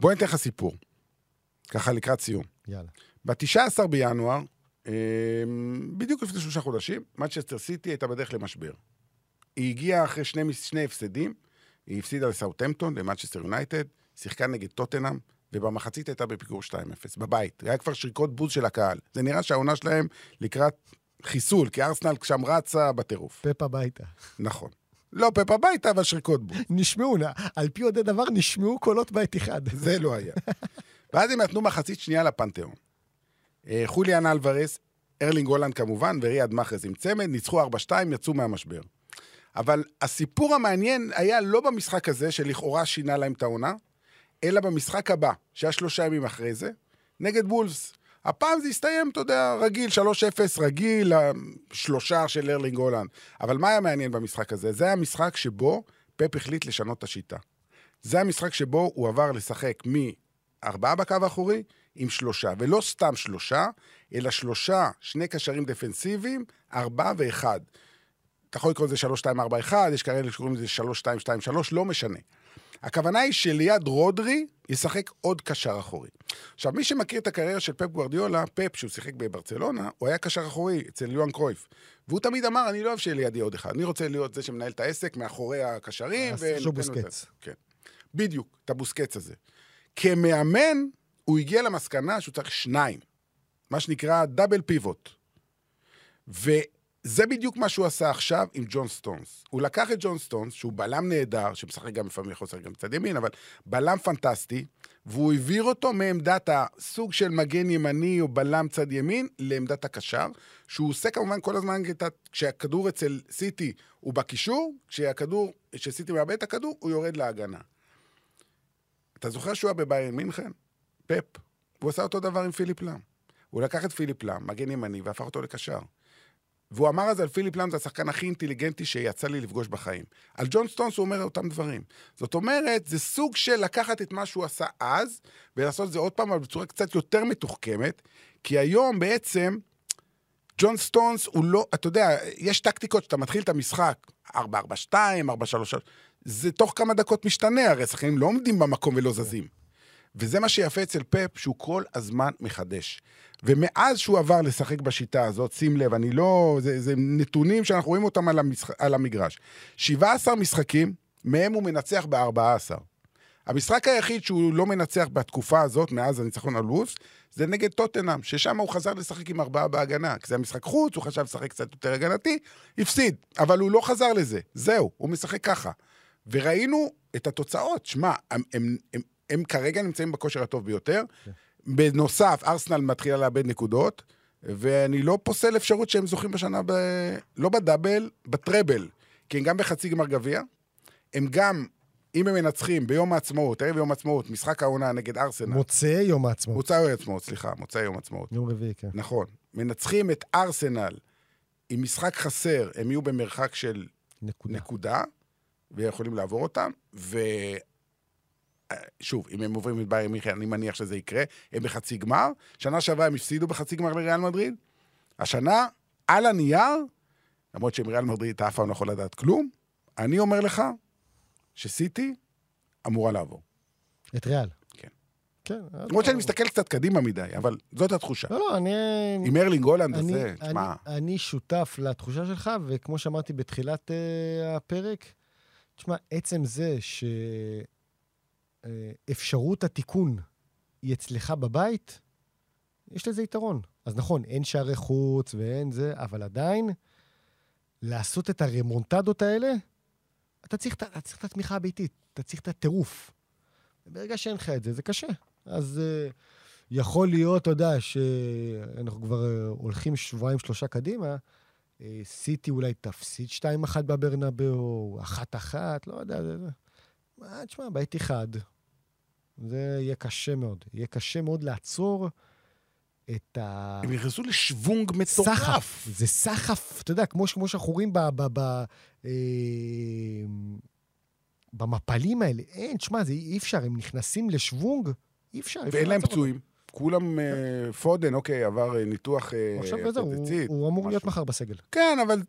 Speaker 3: בוא אני אתן לך סיפור. ככה לקראת סיום.
Speaker 4: יאללה.
Speaker 3: ב-19 בינואר, אה, בדיוק לפני שלושה חודשים, מנצ'סטר סיטי הייתה בדרך למשבר. היא הגיעה אחרי שני, שני הפסדים, היא הפסידה לסאוטהמפטון, למנצ'סטר יונייטד, שיחקה נגד טוטנאם, ובמחצית הייתה בפיגור 2-0, בבית. היה כבר שריקות בוז של הקהל. זה נראה שהעונה שלהם לקראת חיסול, כי ארסנל שם רצה בטירוף.
Speaker 4: פפ הביתה.
Speaker 3: נכון. לא פפ הביתה, אבל שריקות בוז.
Speaker 4: נשמעו, על פי עודד דבר, נשמעו קולות בית אחד.
Speaker 3: זה לא היה. ואז הם נתנו מחצית שנייה לפנתיאון. אה, חוליאן אלוורס, ארלינג הולנד כמובן, וריאד מאחז עם צמד, ניצחו 4-2, יצאו מהמשבר. אבל הסיפור המעניין היה לא במשחק הזה, שלכאורה שינה להם את העונה, אלא במשחק הבא, שהיה שלושה ימים אחרי זה, נגד וולפס. הפעם זה הסתיים, אתה יודע, רגיל, 3-0, רגיל, שלושה של ארלינג הולנד. אבל מה היה מעניין במשחק הזה? זה היה משחק שבו פפ החליט לשנות את השיטה. זה המשחק שבו הוא עבר לשחק מארבעה בקו האחורי עם שלושה, ולא סתם שלושה, אלא שלושה, שני קשרים דפנסיביים, ארבעה ואחד. אתה יכול לקרוא לזה שלוש, שתיים, ארבע, אחד, יש כאלה שקוראים לזה שלוש, שתיים, שתיים, שלוש, לא משנה. הכוונה היא שליד רודרי ישחק עוד קשר אחורי. עכשיו, מי שמכיר את הקריירה של פפ גוורדיולה, פפ, שהוא שיחק בברצלונה, הוא היה קשר אחורי אצל יוהאן קרויף. והוא תמיד אמר, אני לא אוהב שיהיה לידי עוד אחד, אני רוצה להיות זה שמנהל את העסק מאחורי הקשרים. את בוסקטס. כן. בדיוק, את הבוסקטס הזה. כמאמן, הוא הגיע למסקנה שהוא צריך שניים. מה שנקרא double pivot. וזה בדיוק מה שהוא עשה עכשיו עם ג'ון סטונס. הוא לקח את ג'ון סטונס, שהוא בלם נהדר, שמשחק גם לפעמים לשחק גם בצד ימין, אבל בלם פנטסטי, והוא העביר אותו מעמדת הסוג של מגן ימני או בלם צד ימין לעמדת הקשר, שהוא עושה כמובן כל הזמן, כשהכדור אצל סיטי הוא בקישור, כשהכדור, כשסיטי מאבד את הכדור, הוא יורד להגנה. אתה זוכר שהוא היה בביירן מינכן? פפ. הוא עשה אותו דבר עם פיליפ לאם. הוא לקח את פיליפ לאם, מגן ימני, והפך אותו לקשר. והוא אמר אז על פיליפ לאם, זה השחקן הכי אינטליגנטי שיצא לי לפגוש בחיים. על ג'ון סטונס הוא אומר אותם דברים. זאת אומרת, זה סוג של לקחת את מה שהוא עשה אז, ולעשות את זה עוד פעם, אבל בצורה קצת יותר מתוחכמת, כי היום בעצם, ג'ון סטונס הוא לא, אתה יודע, יש טקטיקות שאתה מתחיל את המשחק, 4-4-2, 4-3-3, זה תוך כמה דקות משתנה, הרי שחקנים לא עומדים במקום ולא זזים. וזה מה שיפה אצל פפ, שהוא כל הזמן מחדש. ומאז שהוא עבר לשחק בשיטה הזאת, שים לב, אני לא... זה, זה נתונים שאנחנו רואים אותם על, המשח, על המגרש. 17 משחקים, מהם הוא מנצח ב-14. המשחק היחיד שהוא לא מנצח בתקופה הזאת, מאז הניצחון על וולפס, זה נגד טוטנאם, ששם הוא חזר לשחק עם ארבעה בהגנה. כי זה היה משחק חוץ, הוא חשב לשחק קצת יותר הגנתי, הפסיד. אבל הוא לא חזר לזה. זהו, הוא משחק ככה. וראינו את התוצאות. שמע, הם, הם, הם, הם כרגע נמצאים בכושר הטוב ביותר. כן. בנוסף, ארסנל מתחילה לאבד נקודות, ואני לא פוסל אפשרות שהם זוכים בשנה, ב... לא בדאבל, בטראבל. כי הם גם בחצי גמר גביע, הם גם, אם הם מנצחים ביום העצמאות, ערב יום העצמאות, משחק העונה נגד ארסנל.
Speaker 4: מוצאי יום העצמאות.
Speaker 3: מוצאי יום העצמאות, סליחה, מוצאי יום העצמאות.
Speaker 4: יום רביעי, כן.
Speaker 3: נכון. מנצחים את ארסנל עם משחק חסר, הם יהיו במרחק של נקודה, נקודה ויכולים לעבור אותם, ו... שוב, אם הם עוברים את בייר מיכאל, אני מניח שזה יקרה. הם בחצי גמר. שנה שעברה הם הפסידו בחצי גמר לריאל מדריד. השנה, על הנייר, למרות שעם ריאל מדריד אתה אף פעם לא יכול לדעת כלום, אני אומר לך שסיטי אמורה לעבור.
Speaker 4: את ריאל.
Speaker 3: כן.
Speaker 4: כן.
Speaker 3: למרות שאני מסתכל קצת קדימה מדי, אבל זאת התחושה.
Speaker 4: לא, לא, אני...
Speaker 3: עם ארלינג הולנד הזה,
Speaker 4: תשמע... אני שותף לתחושה שלך, וכמו שאמרתי בתחילת uh, הפרק, תשמע, עצם זה ש... אפשרות התיקון היא אצלך בבית, יש לזה יתרון. אז נכון, אין שערי חוץ ואין זה, אבל עדיין, לעשות את הרמונטדות האלה, אתה צריך, אתה צריך את התמיכה הביתית, אתה צריך את הטירוף. ברגע שאין לך את זה, זה קשה. אז uh, יכול להיות, אתה יודע, שאנחנו כבר uh, הולכים שבועיים, שלושה קדימה, uh, סיטי אולי תפסיד 2-1 בברנבאו, 1-1, לא יודע, זה... מה, תשמע, בית אחד, זה יהיה קשה מאוד. יהיה קשה מאוד לעצור את ה...
Speaker 3: הם נכנסו לשוונג מטורף.
Speaker 4: סחף. זה סחף, אתה יודע, כמו, כמו שאנחנו רואים ב... ב, ב אה, במפלים האלה. אין, תשמע, זה אי אפשר, הם נכנסים לשוונג, אי אפשר.
Speaker 3: ואין להם פצועים. כולם, uh, פודן, אוקיי, עבר uh, ניתוח
Speaker 4: עכשיו uh, הוא, הוא אמור. להיות מחר בסגל.
Speaker 3: כן, אבל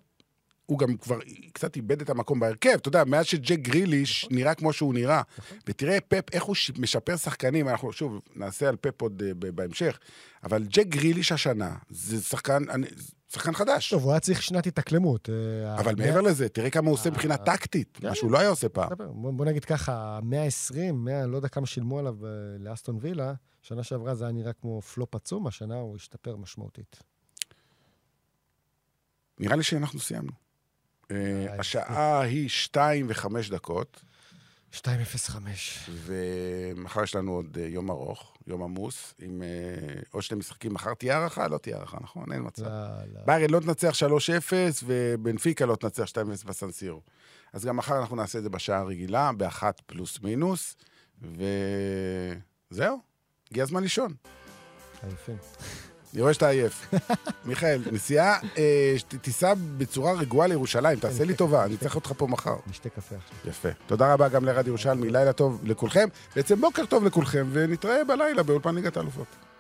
Speaker 3: הוא גם כבר קצת איבד את המקום בהרכב. אתה יודע, מאז שג'ק גריליש נכון. נראה כמו שהוא נראה. נכון. ותראה פפ, איך הוא משפר שחקנים, אנחנו שוב נעשה על פפ עוד uh, בהמשך, אבל ג'ק גריליש השנה, זה שחקן, אני, שחקן חדש.
Speaker 4: טוב, הוא היה צריך שנת התאקלמות. אה,
Speaker 3: אבל מעבר לזה, תראה כמה הוא עושה מבחינה טקטית, מה שהוא לא היה עושה פעם.
Speaker 4: בוא נגיד ככה, 120, 100, לא יודע כמה שילמו עליו אה, לאסטון וילה, שנה שעברה זה היה נראה כמו פלופ עצום, השנה הוא השתפר משמעותית.
Speaker 3: נראה לי שאנחנו סיימנו. אה, השעה היא שתיים וחמש דקות.
Speaker 4: 2.05.
Speaker 3: ומחר יש לנו עוד אה, יום ארוך, יום עמוס, עם אה, עוד שני משחקים. מחר תהיה הערכה? לא תהיה הערכה, נכון? אין מצב. לא, לא. ביירן לא תנצח 3-0, ובנפיקה לא תנצח 2-0 בסנסירו. אז גם מחר אנחנו נעשה את זה בשעה הרגילה, באחת פלוס מינוס, וזהו, הגיע הזמן לישון.
Speaker 4: יפה.
Speaker 3: אני רואה שאתה עייף. מיכאל, נסיעה, אה, תיסע בצורה רגועה לירושלים, תעשה לי טובה, אני צריך אותך פה מחר.
Speaker 4: נשתה קפה עכשיו.
Speaker 3: יפה. תודה רבה גם לרד ירושלמי, לילה טוב לכולכם. בעצם בוקר טוב לכולכם, ונתראה בלילה באולפן ליגת האלופות.